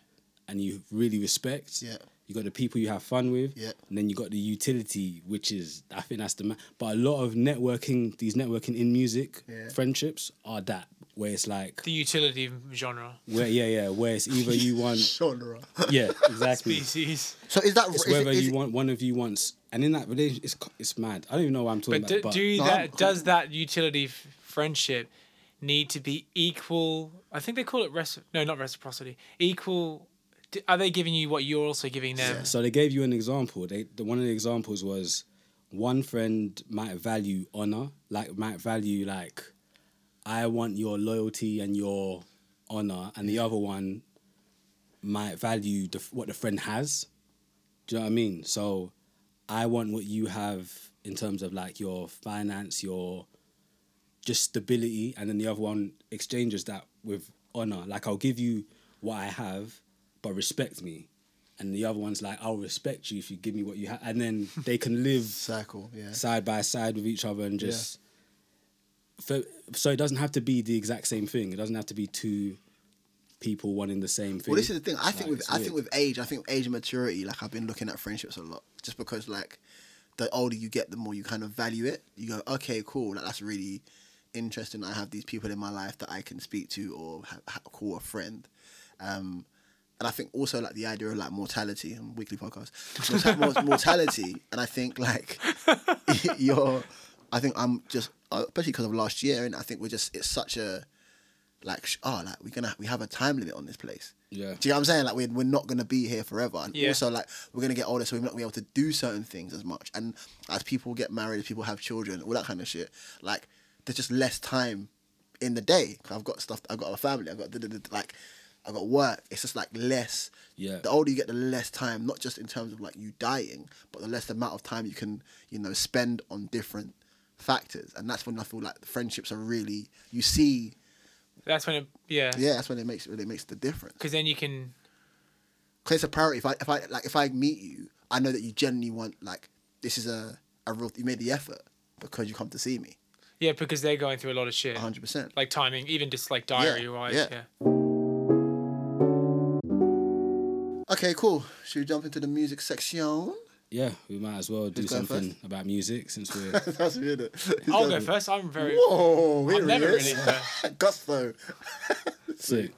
and you really respect. Yeah. You got the people you have fun with, Yeah. and then you got the utility, which is I think that's the ma- but a lot of networking, these networking in music Yeah. friendships are that where it's like The utility genre where yeah yeah where it's either you want Genre. yeah exactly species. So is that it's is whether is you it- want one of you wants and in that relationship it's it's mad I don't even know what I'm talking But about do, but do No, that I'm- does that utility f- friendship need to be equal? I think they call it reci- no, not reciprocity. Equal. Are they giving you what you're also giving them? So they gave you an example. They the one of the examples was one friend might value honor, like might value like I want your loyalty and your honor, and the other one might value the, what the friend has. Do you know what I mean? So I want what you have in terms of like your finance, your just stability, and then the other one exchanges that with honor. Like I'll give you what I have, but respect me. And the other one's like, I'll respect you if you give me what you have, and then they can live Circle. Yeah. side by side with each other and just for, so it doesn't have to be the exact same thing. It doesn't have to be two people wanting the same thing. Well, this is the thing. I think Like, with I think with age, I think age and maturity. Like I've been looking at friendships a lot, just because like the older you get, the more you kind of value it. You go, okay, cool. Like that's really interesting. I have these people in my life that I can speak to or ha- call a friend. Um, and I think also like the idea of like mortality and weekly podcast, Morta- mortality, and I think like you're, I think I'm just Uh, especially because of last year, and I think we're just it's such a like oh like we're gonna we have a time limit on this place. Yeah. Do you know what I'm saying? Like we're we're not gonna be here forever, and Yeah. also like we're gonna get older, so we're not gonna be able to do certain things as much. And as people get married, people have children, all that kind of shit, like there's just less time in the day. I've got stuff. I've got a family. I've got like I've got work. It's just like less. Yeah. The older you get, the less time, not just in terms of like you dying, but the less amount of time you can you know spend on different factors. And that's when I feel like friendships are really you see. That's when it, yeah. Yeah, that's when it makes really makes the difference. Because then you can, Cause it's a priority. If I if I like if I meet you, I know that you genuinely want like this is a a real you made the effort because you come to see me. yeah, because they're going through a lot of shit. hundred percent. Like timing, even just like diary wise. yeah. Yeah. Okay, cool. Should we jump into the music section? Yeah, we might as well do Who's going something about music since we're. That's weird. I'll go first. I'm very. Whoa, here I'm he never is. really Gusto. sick.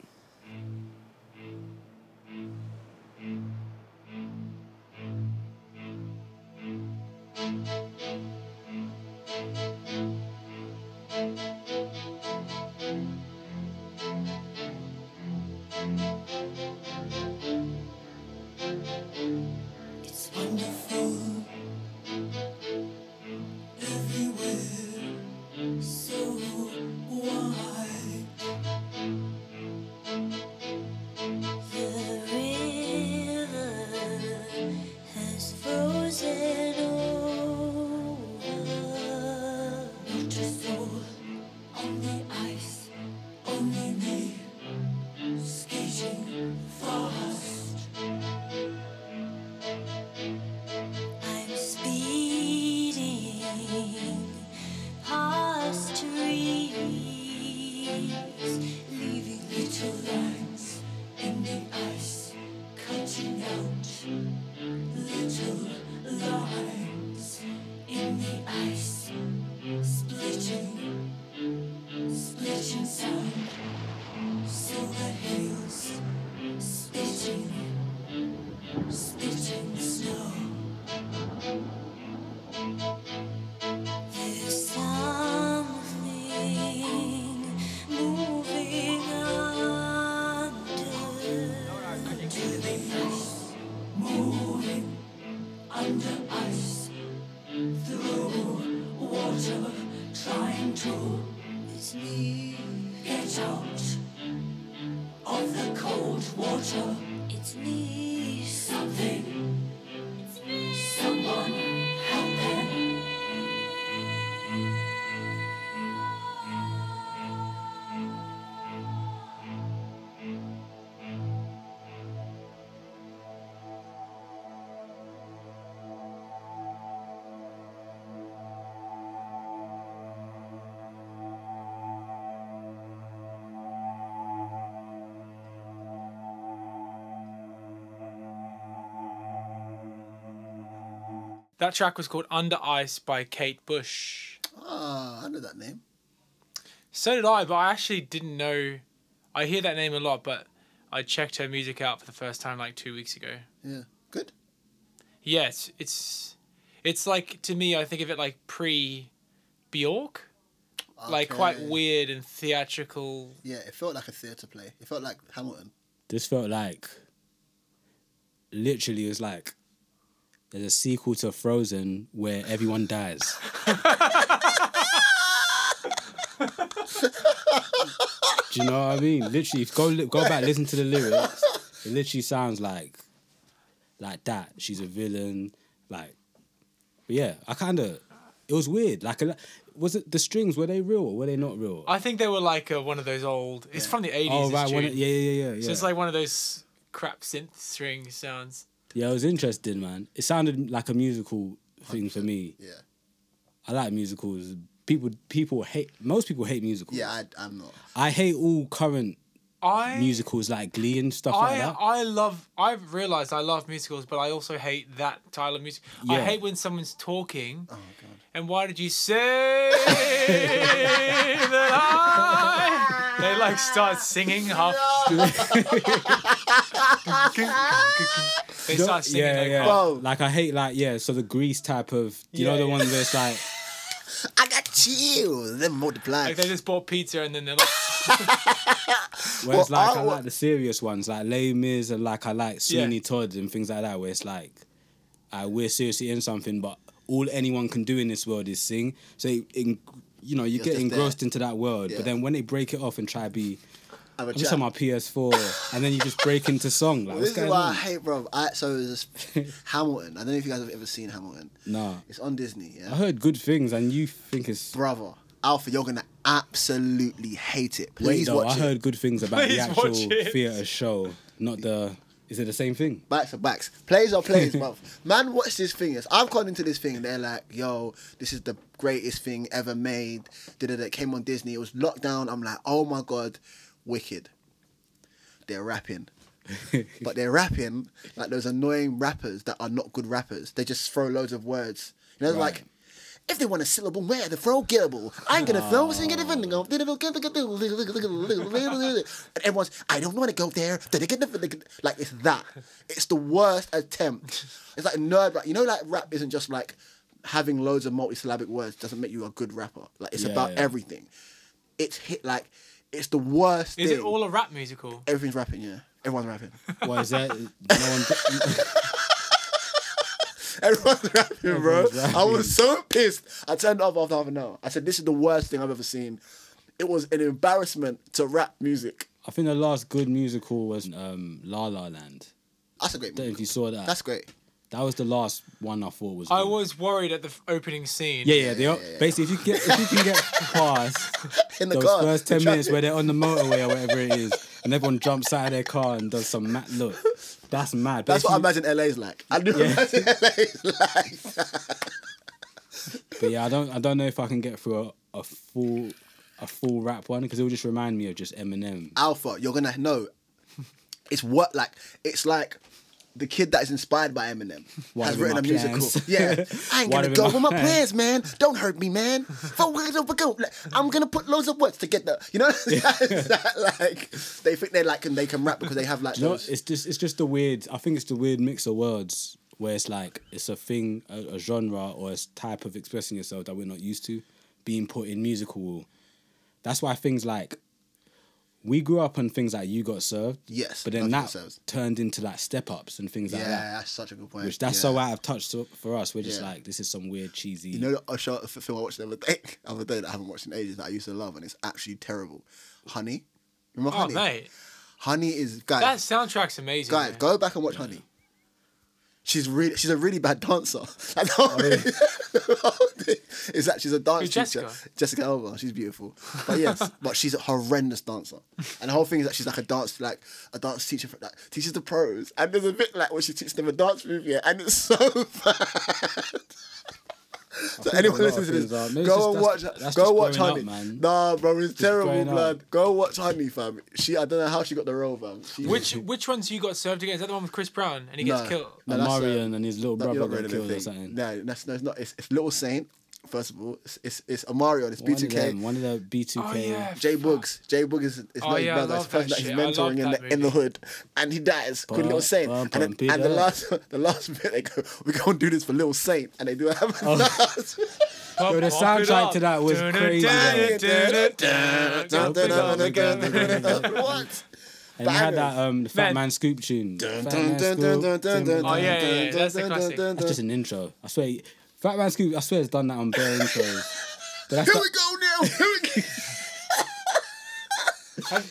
That track was called Under Ice by Kate Bush. Ah, I know that name. So did I, but I actually didn't know. I hear that name a lot, but I checked her music out for the first time like two weeks ago. Yeah, good. Yeah, it's it's, it's like to me. I think of it like pre Bjork, like quite weird and theatrical. Yeah, it felt like a theatre play. It felt like Hamilton. This felt like. Literally, it was like. There's a sequel to Frozen where everyone dies. Do you know what I mean? Literally, go li- go back, listen to the lyrics. It literally sounds like, like that. She's a villain, like. But yeah, I kind of, it was weird. Like, a- was it the strings? Were they real or were they not real? I think they were like uh one of those old. It's from the eighties. oh right, one, of- yeah, yeah, yeah, yeah. So it's like one of those crap synth string sounds. Yeah, it was interesting, man. It sounded like a musical thing for me. Yeah. I like musicals people people hate most people hate musicals. Yeah, I, I'm not. I hate all current I musicals like Glee and stuff like I that. I love. I've realized I love musicals, but I also hate that style of music. I hate when someone's talking. Oh god. And why did you say that I? They like start singing half. they start singing yeah, like, yeah. Bro. Like I hate like yeah. So the Grease type of you know the yeah. one where it's like I got chills. Then multiply. like they just bought pizza and then they're like, where it's Well, like I I, like the serious ones like Les Mis and like I like Sweeney Todd and things like that where it's like uh, we're seriously in something but all anyone can do in this world is sing. So in, you know you You're get just there. engrossed into that world, Yeah. but then when they break it off and try to be I'm a I'm just chat. on my PS4 and then you just break into song like This what's is going what I on? hate, bro. I, so it it's Hamilton. I don't know if you guys have ever seen Hamilton. Nah, It's on Disney. Yeah. I heard good things and you think it's brother. Alpha, you're gonna absolutely hate it. Wait, Please though, watch I it. heard good things about Please the actual theatre show, not the. Is it the same thing? Backs are backs. Plays are plays, bruv. Man, watch this thing. Yes, I've gone into this thing and they're like, yo, this is the greatest thing ever made. Did it? It came on Disney. It was lockdown. I'm like, oh my god, wicked. They're rapping. but they're rapping like those annoying rappers that are not good rappers. They just throw loads of words. You know, Right. like if they want a syllable where to throw gettable, I'm gonna throw sing it and go. And everyone's, I don't want to go there. Like it's that. It's the worst attempt. It's like nerd rap. You know, like rap isn't just like having loads of multisyllabic words doesn't make you a good rapper. Like it's Yeah, about yeah. everything. It's hit like it's the worst. is thing. it all a rap musical? Everything's rapping. Yeah, everyone's rapping. What is that? No one. Everyone's rapping, bro. Everyone's. I was so pissed. I turned off after half an hour. I said, "This is the worst thing I've ever seen." It was an embarrassment to rap music. I think the last good musical was um, La La Land. That's a great Don't know if you saw that. That's great. That was the last one I thought was. I good. was worried at the f- opening scene. Yeah, yeah. They are, basically, if you get if you can get past In the those car, first ten minutes traffic. where they're on the motorway or whatever it is, and everyone jumps out of their car and does some mad look. That's mad. But That's if what I you- imagine LA's like. I do Yeah. imagine LA's like. But yeah, I don't I don't know if I can get through a, a full a full rap one because it will just remind me of just Eminem. Alpha, you're gonna know. It's what like it's like the kid that is inspired by Eminem One has written a musical. plans. Yeah, I ain't One gonna go my with my plans. plans, man. Don't hurt me, man. For words over go. I'm gonna put loads of words to get the. You know, that, like they think they like and they can rap because they have like You know, it's just it's just the weird. I think it's the weird mix of words where it's like it's a thing, a, a genre or a type of expressing yourself that we're not used to being put in musical. That's why things like we grew up on things like you got served. Yes, but then that turned into like step ups and things yeah, like that. Yeah, that's such a good point. Which that's yeah. so out of touch to, for us. We're just Yeah. like this is some weird cheesy. You know, a show, a film I watched the other day, the other day that I haven't watched in ages that I used to love, and it's actually terrible. Honey, remember Oh Honey? mate, Honey is guys. that soundtrack's amazing. Guys, man. go back and watch Honey. She's really, she's a really bad dancer. Like, the whole thing- the whole thing is that she's a dance Who's teacher. Jessica? Jessica Alba, she's beautiful. But yes, but she's a horrendous dancer. And the whole thing is that she's like a dance, like a dance teacher, for, like teaches the pros. And there's a bit like when she teaches them a dance move, yeah, and it's so bad. So anyone a listening to this, things are- go it's and just- watch. that's- that's go just watch growing up, Honey. man. Nah, bro, it's terrible, growing up. blood. Go watch Honey, fam. She, I don't know how she got the role, fam. She, Which which ones you got served against? Is that the one with Chris Brown and he gets No. killed? No, and that's, uh, Marion and his little brother got killed or something. No, that's no, it's not. It's, it's Little Saint. First of all, it's it's, it's Omarion. and It's B2K. them, one of the B two Oh, K. yeah. Jay Boogs. Jay Boogs is, is Oh, not his yeah, I brother. It's the person that that he's shit. I mentoring in that the, in the hood, and he dies. Called Little Saint. bum, And, then, bum, and the last the last bit they go, we're gonna do this for Little Saint, and they do have a Oh. dance. Pump- Yo, the pump it soundtrack to that was Dun, dun, crazy, what? And you had that um the Fat Man. Man Scoop tune. Dun, dun, dun, Oh, yeah, yeah, yeah, that's the classic. dun, dun, That's just an intro. I swear, Fat Man Scoop. I swear, has done that on bare intros. But that's Here not- we go now. Here we go.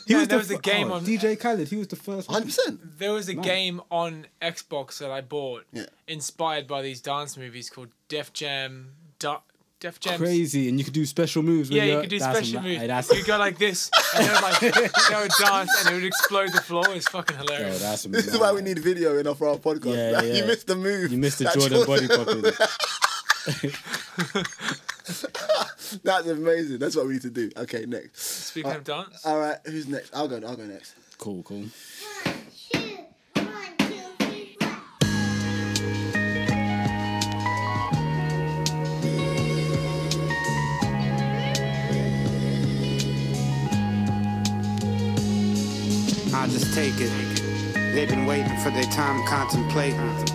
He Man, was there the was a f- game oh, on DJ Khaled. He was the first. one. 100%. There was a Man. game on Xbox that I bought, Yeah. inspired by these dance movies called Def Jam. Du- Def Jam. Crazy, and you could do special moves. Yeah, with you your- could do that's special ma- moves. hey, that's, You could go like this, and they would like they would dance, and it would explode the floor. It's fucking yo, hilarious. that's This is why we mad. need video enough for our podcast. Yeah, Like, You yeah. missed the move. You missed the That Jordan body popping. That's amazing. That's what we need to do. Okay, next. Speaking of uh, dance, All right, who's next? I'll go. I'll go next. Cool, cool. I just take it. They've been waiting for their time contemplating.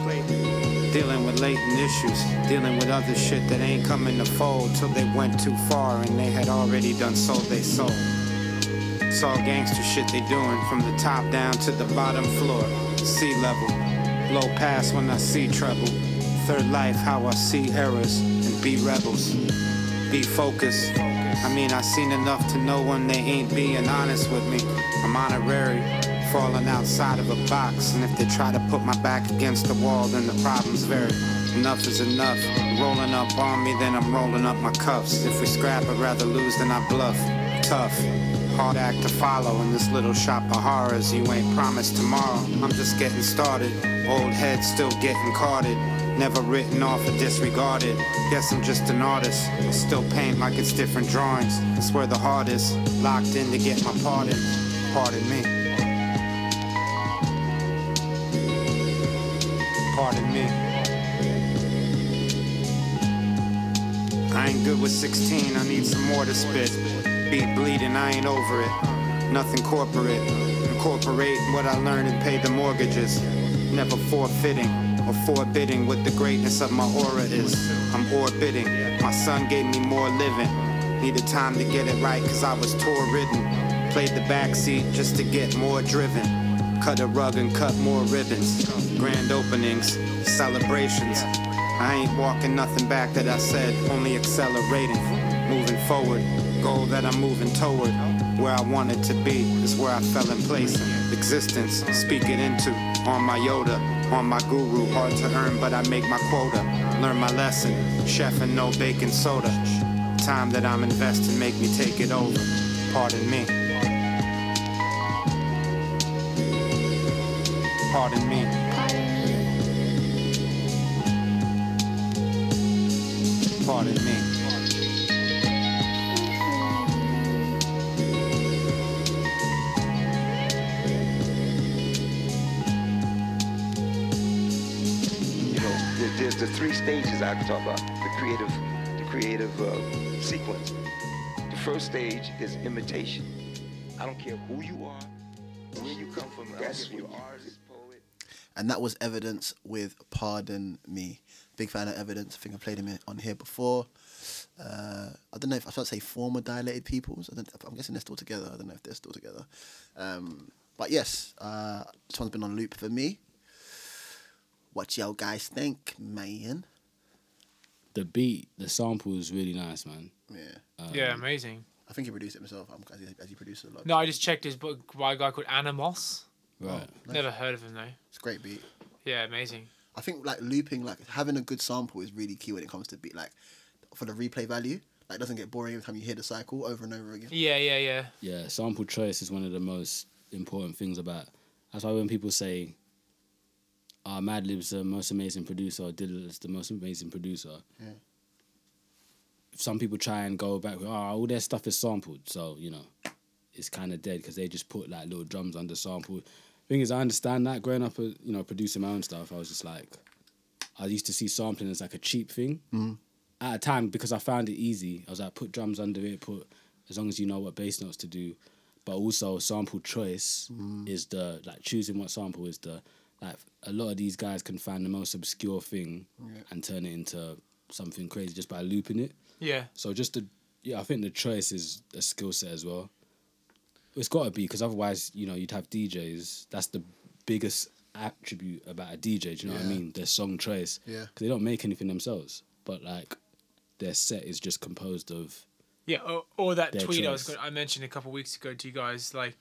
Dealing with latent issues, dealing with other shit that ain't coming to fold till they went too far and they had already done sold they soul. It's all gangster shit they doing from the top down to the bottom floor, sea level. Low pass when I see trouble. Third life, how I see errors and be rebels. Be focused. I mean, I seen enough to know when they ain't being honest with me. I'm honorary, falling outside of a box. And if they try to put my back against the wall, then the problem's vary. Enough is enough. Rolling up on me, then I'm rolling up my cuffs. If we scrap, I'd rather lose than I bluff. Tough. Hard act to follow in this little shop of horrors. You ain't promised tomorrow. I'm just getting started. Old head still getting carded. Never written off or disregarded. Guess I'm just an artist. I still paint like it's different drawings. That's where the heart is. Locked in to get my pardon. Pardon me. Pardon me. I ain't good with 16, I need some more to spit. Beat bleeding, I ain't over it. Nothing corporate. Incorporate what I learned and pay the mortgages. Never forfeiting or forbidding what the greatness of my aura is. I'm orbiting. My son gave me more living. Needed time to get it right cause I was tour ridden. Played the backseat just to get more driven. Cut a rug and cut more ribbons. Grand openings, celebrations. I ain't walking nothing back that I said, only accelerating. Moving forward, goal that I'm moving toward. Where I wanted to be is where I fell in place. Existence, speak it into. On my Yoda, on my guru. Hard to earn, but I make my quota. Learn my lesson. Chef and no baking soda. Time that I'm investing make me take it over. Pardon me. Pardon me. Pardon me. you know, there, there's the three stages I can talk about. The creative, the creative uh, sequence. The first stage is imitation. I don't care who you are, where you come from. That's who you artist, poet. And that was Evidence with Pardon Me. Big fan of Evidence. I think I played him on here before. Uh, I don't know if I should say former dilated peoples. I don't, I'm guessing they're still together. I don't know if they're still together. Um, but yes, uh, this one's been on loop for me. What y'all guys think, man? The beat, the sample is really nice, man. Yeah, yeah, amazing. I think he produced it himself. I'm, as, he, as he produced it a lot. No, I just checked his book by a guy called Animoss. Right. Never heard of him though. It's a great beat. Yeah, amazing. I think like looping, like having a good sample is really key when it comes to beat, like for the replay value. Like it doesn't get boring every time you hear the cycle over and over again. Yeah, yeah, yeah. Yeah, sample choice is one of the most important things about. That's why when people say, "Ah, Madlib's the most amazing producer," or Dilla's the most amazing producer. Yeah. Some people try and go back with, "Oh, all their stuff is sampled," so you know, it's kind of dead because they just put like little drums under sample. Thing is, I understand that growing up, uh, you know, producing my own stuff. I was just like, I used to see sampling as like a cheap thing. At a time, because I found it easy, I was like, put drums under it, put as long as you know what bass notes to do. But also sample choice is the like choosing what sample is the like a lot of these guys can find the most obscure thing and turn it into something crazy just by looping it. Yeah. So just the yeah, I think the choice is a skill set as well. It's got to be because otherwise, you know, you'd have DJs. That's the biggest attribute about a DJ. Do you know what I Yeah. mean? Their song choice. Yeah. Because they don't make anything themselves, but like their set is just composed of. Yeah, or, or that Their tweet I was choice. going I mentioned a couple weeks ago to you guys, like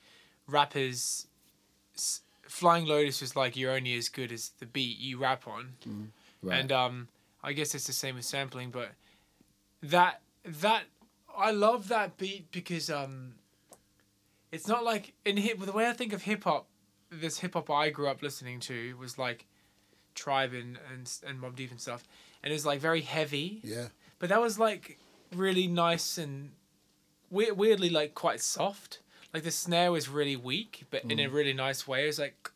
rappers, s- Flying Lotus was like you're only as good as the beat you rap on, Right. and um, I guess it's the same with sampling, but that that I love that beat because um, it's not like in hip the way I think of hip hop, this hip hop I grew up listening to was like Tribe and and and Mobb Deep and stuff, and it was like very heavy. Yeah. But that was like really nice and weird, weirdly like quite soft. Like the snare was really weak, but in a Mm. really nice way. It was like,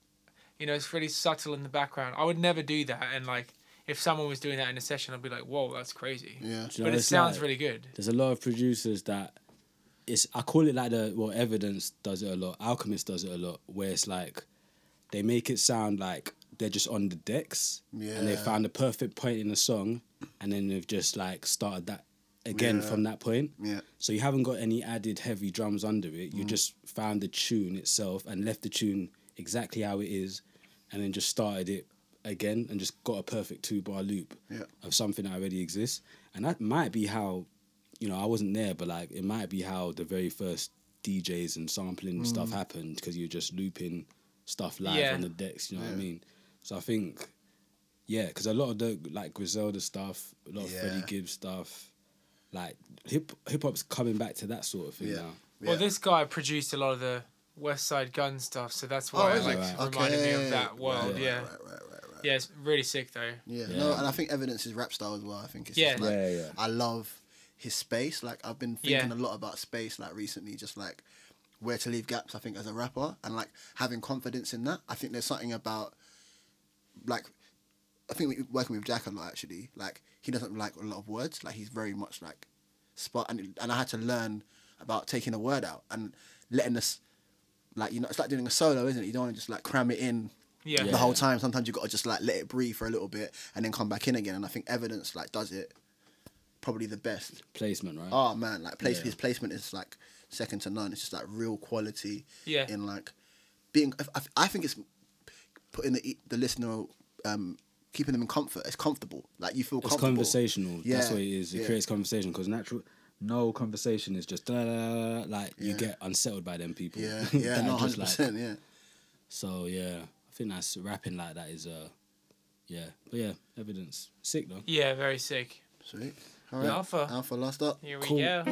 you know, it's really subtle in the background. I would never do that, and like if someone was doing that in a session, I'd be like, whoa, that's crazy. Yeah. You know, But it sounds like- really good. There's a lot of producers that it's I call it like the well evidence does it a lot. Alchemist does it a lot where it's like they make it sound like they're just on the decks and they found the perfect point in the song and then they've just like started that again Yeah. from that point. Yeah. So you haven't got any added heavy drums under it. Mm. You just found the tune itself and left the tune exactly how it is and then just started it again and just got a perfect two bar loop Yeah. of something that already exists. And that might be how, you know, I wasn't there, but like it might be how the very first DJs and sampling stuff mm. happened because you're just looping stuff live Yeah. on the decks. You know what I mean? So I think, yeah, because a lot of the like Griselda stuff, a lot of Yeah. Freddie Gibbs stuff, like hip hip hop's coming back to that sort of thing Yeah. now. Yeah. Well, this guy produced a lot of the Westside Gunn stuff, so that's Oh, why it is like it? reminded me of that world. Right, yeah, Right, right, right, right. yeah, it's really sick though. Yeah, Yeah. no, and I think evidence is rap style as well. I think it's Yeah. just like, Yeah, yeah. I love his space. Like I've been thinking Yeah. a lot about space like recently, just like where to leave gaps. I think as a rapper and like having confidence in that. I think there's something about like I think we, working with Jack a lot actually. Like he doesn't like a lot of words. Like he's very much like spot and and I had to learn about taking a word out and letting us like you know it's like doing a solo, isn't it? You don't want to just like cram it in Yeah, the whole time. Sometimes you got to just like let it breathe for a little bit and then come back in again. And I think evidence like does it probably the best. Placement, right? Oh man, like place Yeah. his placement is like second to none. It's just like real quality. Yeah. In like being, I, I think it's putting the the listener, um, keeping them in comfort. It's comfortable. Like you feel it's comfortable. conversational. That's what it is. It yeah. creates conversation because natural. No conversation is just da, da, da, da, like you get unsettled by them people. Yeah, yeah, are no, just hundred like- percent. Yeah. So yeah, I think that's rapping like that is uh, yeah, but yeah, evidence sick though. yeah, very sick. Sweet. All right. Alpha. Alpha last up. Here we Cool. go.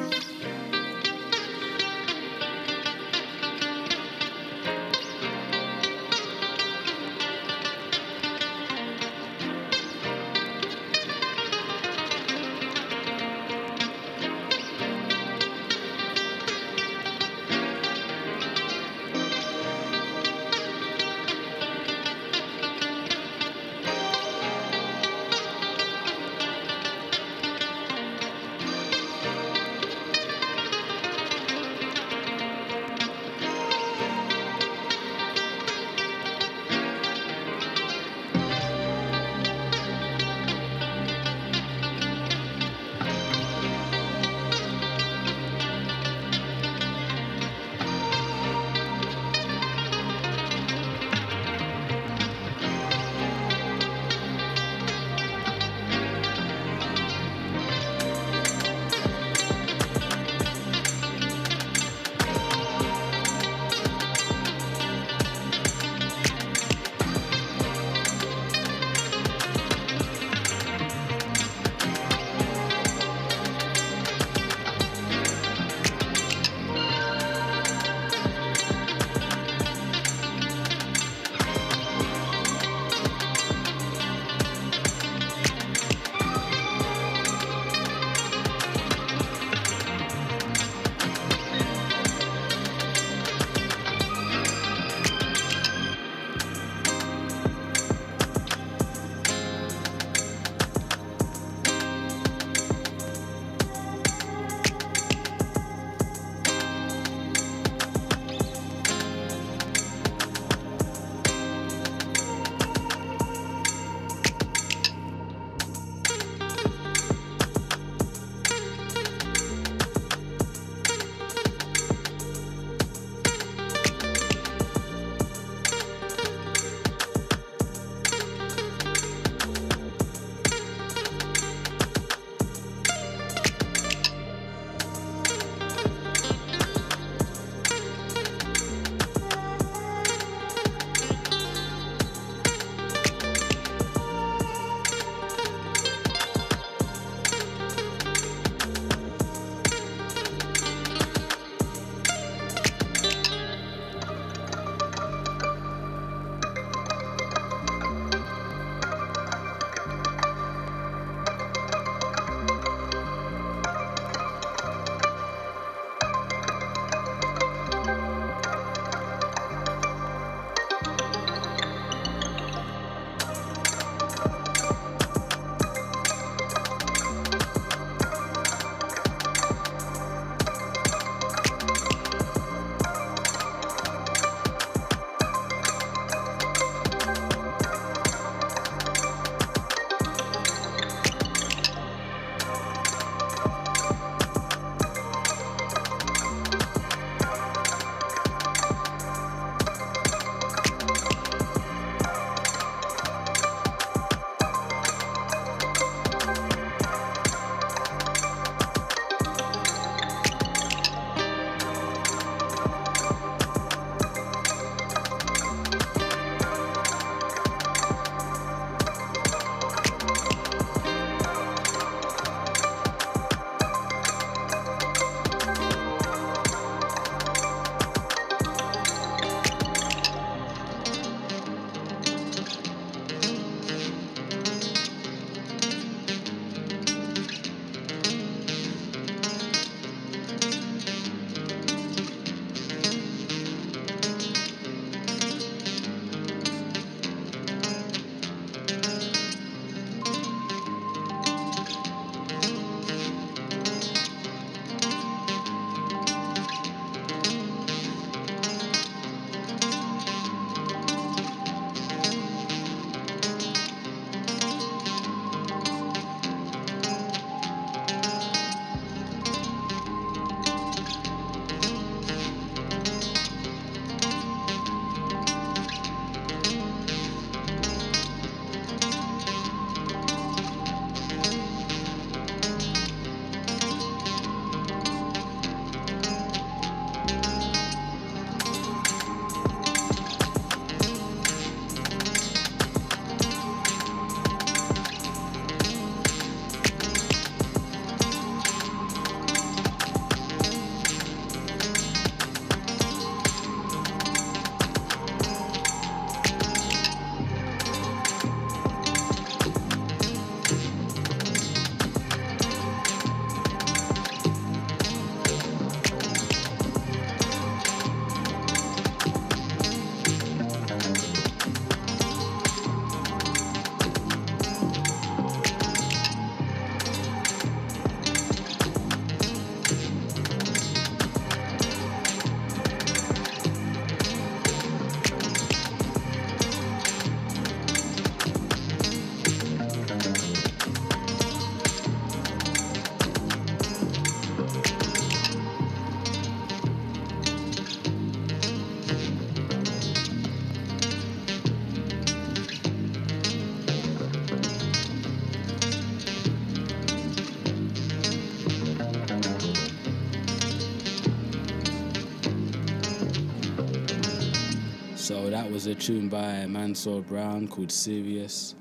A tune by Mansur Brown called Serious.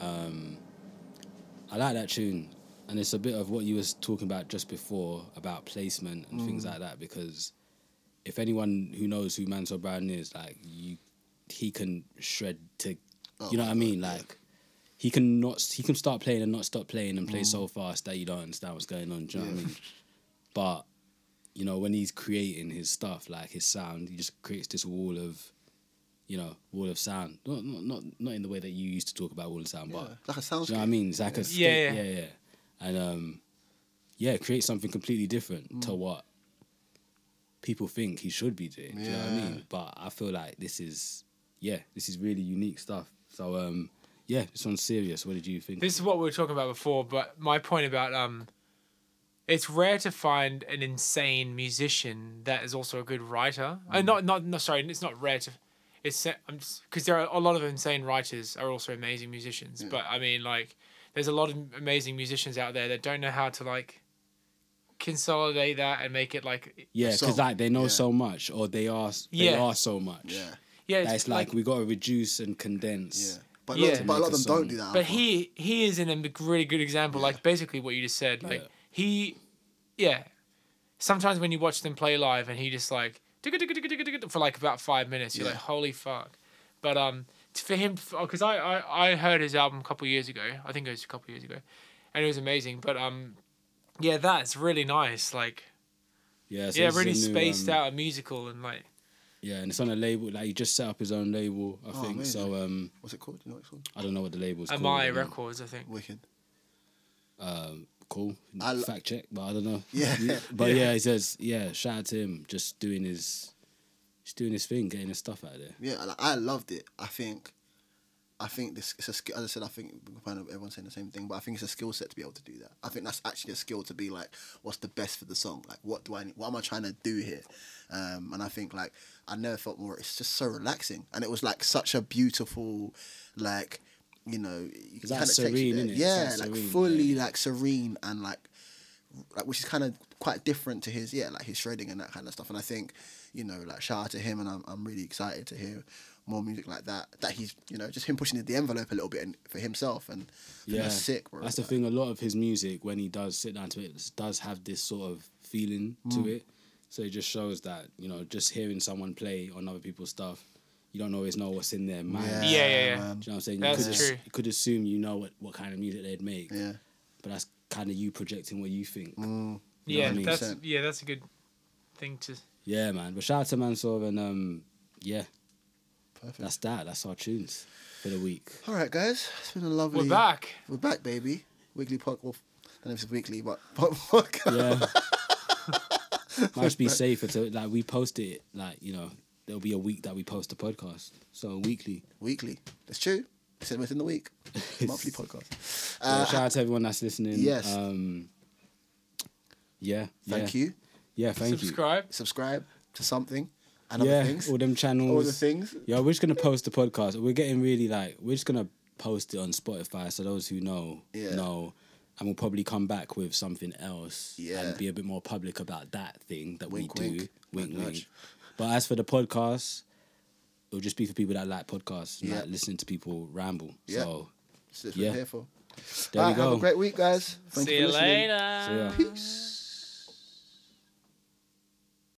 Um, I like that tune, and it's a bit of what you was talking about just before about placement and Mm. things like that. Because if anyone who knows who Mansur Brown is, like you, he can shred to, Oh you know what I mean, God, yeah. like. He can not. He can start playing and not stop playing and play so fast that you don't understand what's going on. Do you know what I Mm. Mean? But you know, when he's creating his stuff, like his sound, he just creates this wall of, you know, wall of sound. Not not not, not in the way that you used to talk about wall of sound, Yeah, but like a soundscape. you know what I mean? It's like a Yeah, yeah. yeah, yeah, and um, yeah, create something completely different Mm. to what people think he should be doing. Do you know what I mean? But I feel like this is, yeah, this is really unique stuff. So um, yeah, this one's serious. What did you think? This is what we were talking about before, but my point about um, it's rare to find an insane musician that is also a good writer. Uh, not not no sorry, it's not rare to. It's I'm because there are a lot of insane writers are also amazing musicians. But I mean, like, there's a lot of amazing musicians out there that don't know how to like consolidate that and make it like yeah, because like they know Yeah. so much, or they are they Yeah. are so much. Yeah, yeah, it's it's like, we got to reduce and condense. yeah. But, Yeah. but a lot of them a don't do that. But he he is in a really good example. Like basically what you just said. Like Yeah. he, yeah. Sometimes when you watch them play live and he just like for like about five minutes, you're Yeah. like holy fuck. But um, for him, because I, I I heard his album a couple years ago. I think it was a couple years ago, and it was amazing. But um, yeah, that's really nice. Like Yeah, so yeah, this a really new, spaced um, out, a musical, and like Yeah, and it's on a label. Like he just set up his own label, I Oh, think. amazing. So um, What's it called? Do you know what it's called? I don't know what the label's called. Amai um, Records, I think. Wicked. Um, cool. I Fact check, but I don't know. Yeah. but yeah. he says yeah. Shout out to him, just doing his, just doing his thing, getting his stuff out there. Yeah, like, I loved it. I think, I think this it's a skill. As I said, I think kind of everyone's saying the same thing, but I think it's a skill set to be able to do that. I think that's actually a skill to be like, what's the best for the song? Like, what do I? What am I trying to do here? Um, and I think like I never felt more. It's just so relaxing, and it was like such a beautiful, like, you know, you It's like kinda takes you serene? It's Yeah, like like serene, fully yeah. like serene and like like which is kind of quite different to his yeah like his shredding and that kind of stuff and i think you know like shout out to him and i'm, I'm really excited to hear more music like that that he's you know just him pushing the envelope a little bit and, for himself and Yeah, that's sick bro That's the Like, thing. A lot of his music, when he does sit down to it, does have this sort of feeling Mm. to it. So it just shows that you know, just hearing someone play on other people's stuff, you don't always know what's in their mind. Yeah, yeah, yeah. Do you know what I'm saying? That's you could as- true. you could assume you know what, what kind of music they'd make, yeah but that's kind of you projecting what you think. Mm. Yeah, what I mean? that's yeah, that's a good thing to. Yeah, man. But shout out to Mansur and um, yeah, perfect that's that. That's our tunes for the week. all right guys it's been a lovely We're back. we're back baby weekly pod well, I don't know if it's weekly but podcast Yeah. Might just be safer to like we post it like you know there'll be a week that we post a podcast so weekly. weekly that's true it's within the week monthly podcast So uh, shout out to everyone that's listening. Yes. Um, yeah. thank yeah. you Yeah. Thank you. Subscribe. subscribe to something and you. other things All them channels. all the things Yeah, we're just gonna post the podcast. We're getting really like we're just gonna post it on Spotify so those who know Yeah. know. And we'll probably come back with something else Yeah. and be a bit more public about that thing that Wink, we do. wink. Wink, Nudge, wink. But as for the podcast, it'll just be for people that like podcasts, Yeah. like listening to people ramble. Yeah. So That's what Yeah. we're here for. there All we right, have a great week, guys. Thank See you you for listening. later. So, yeah. Peace.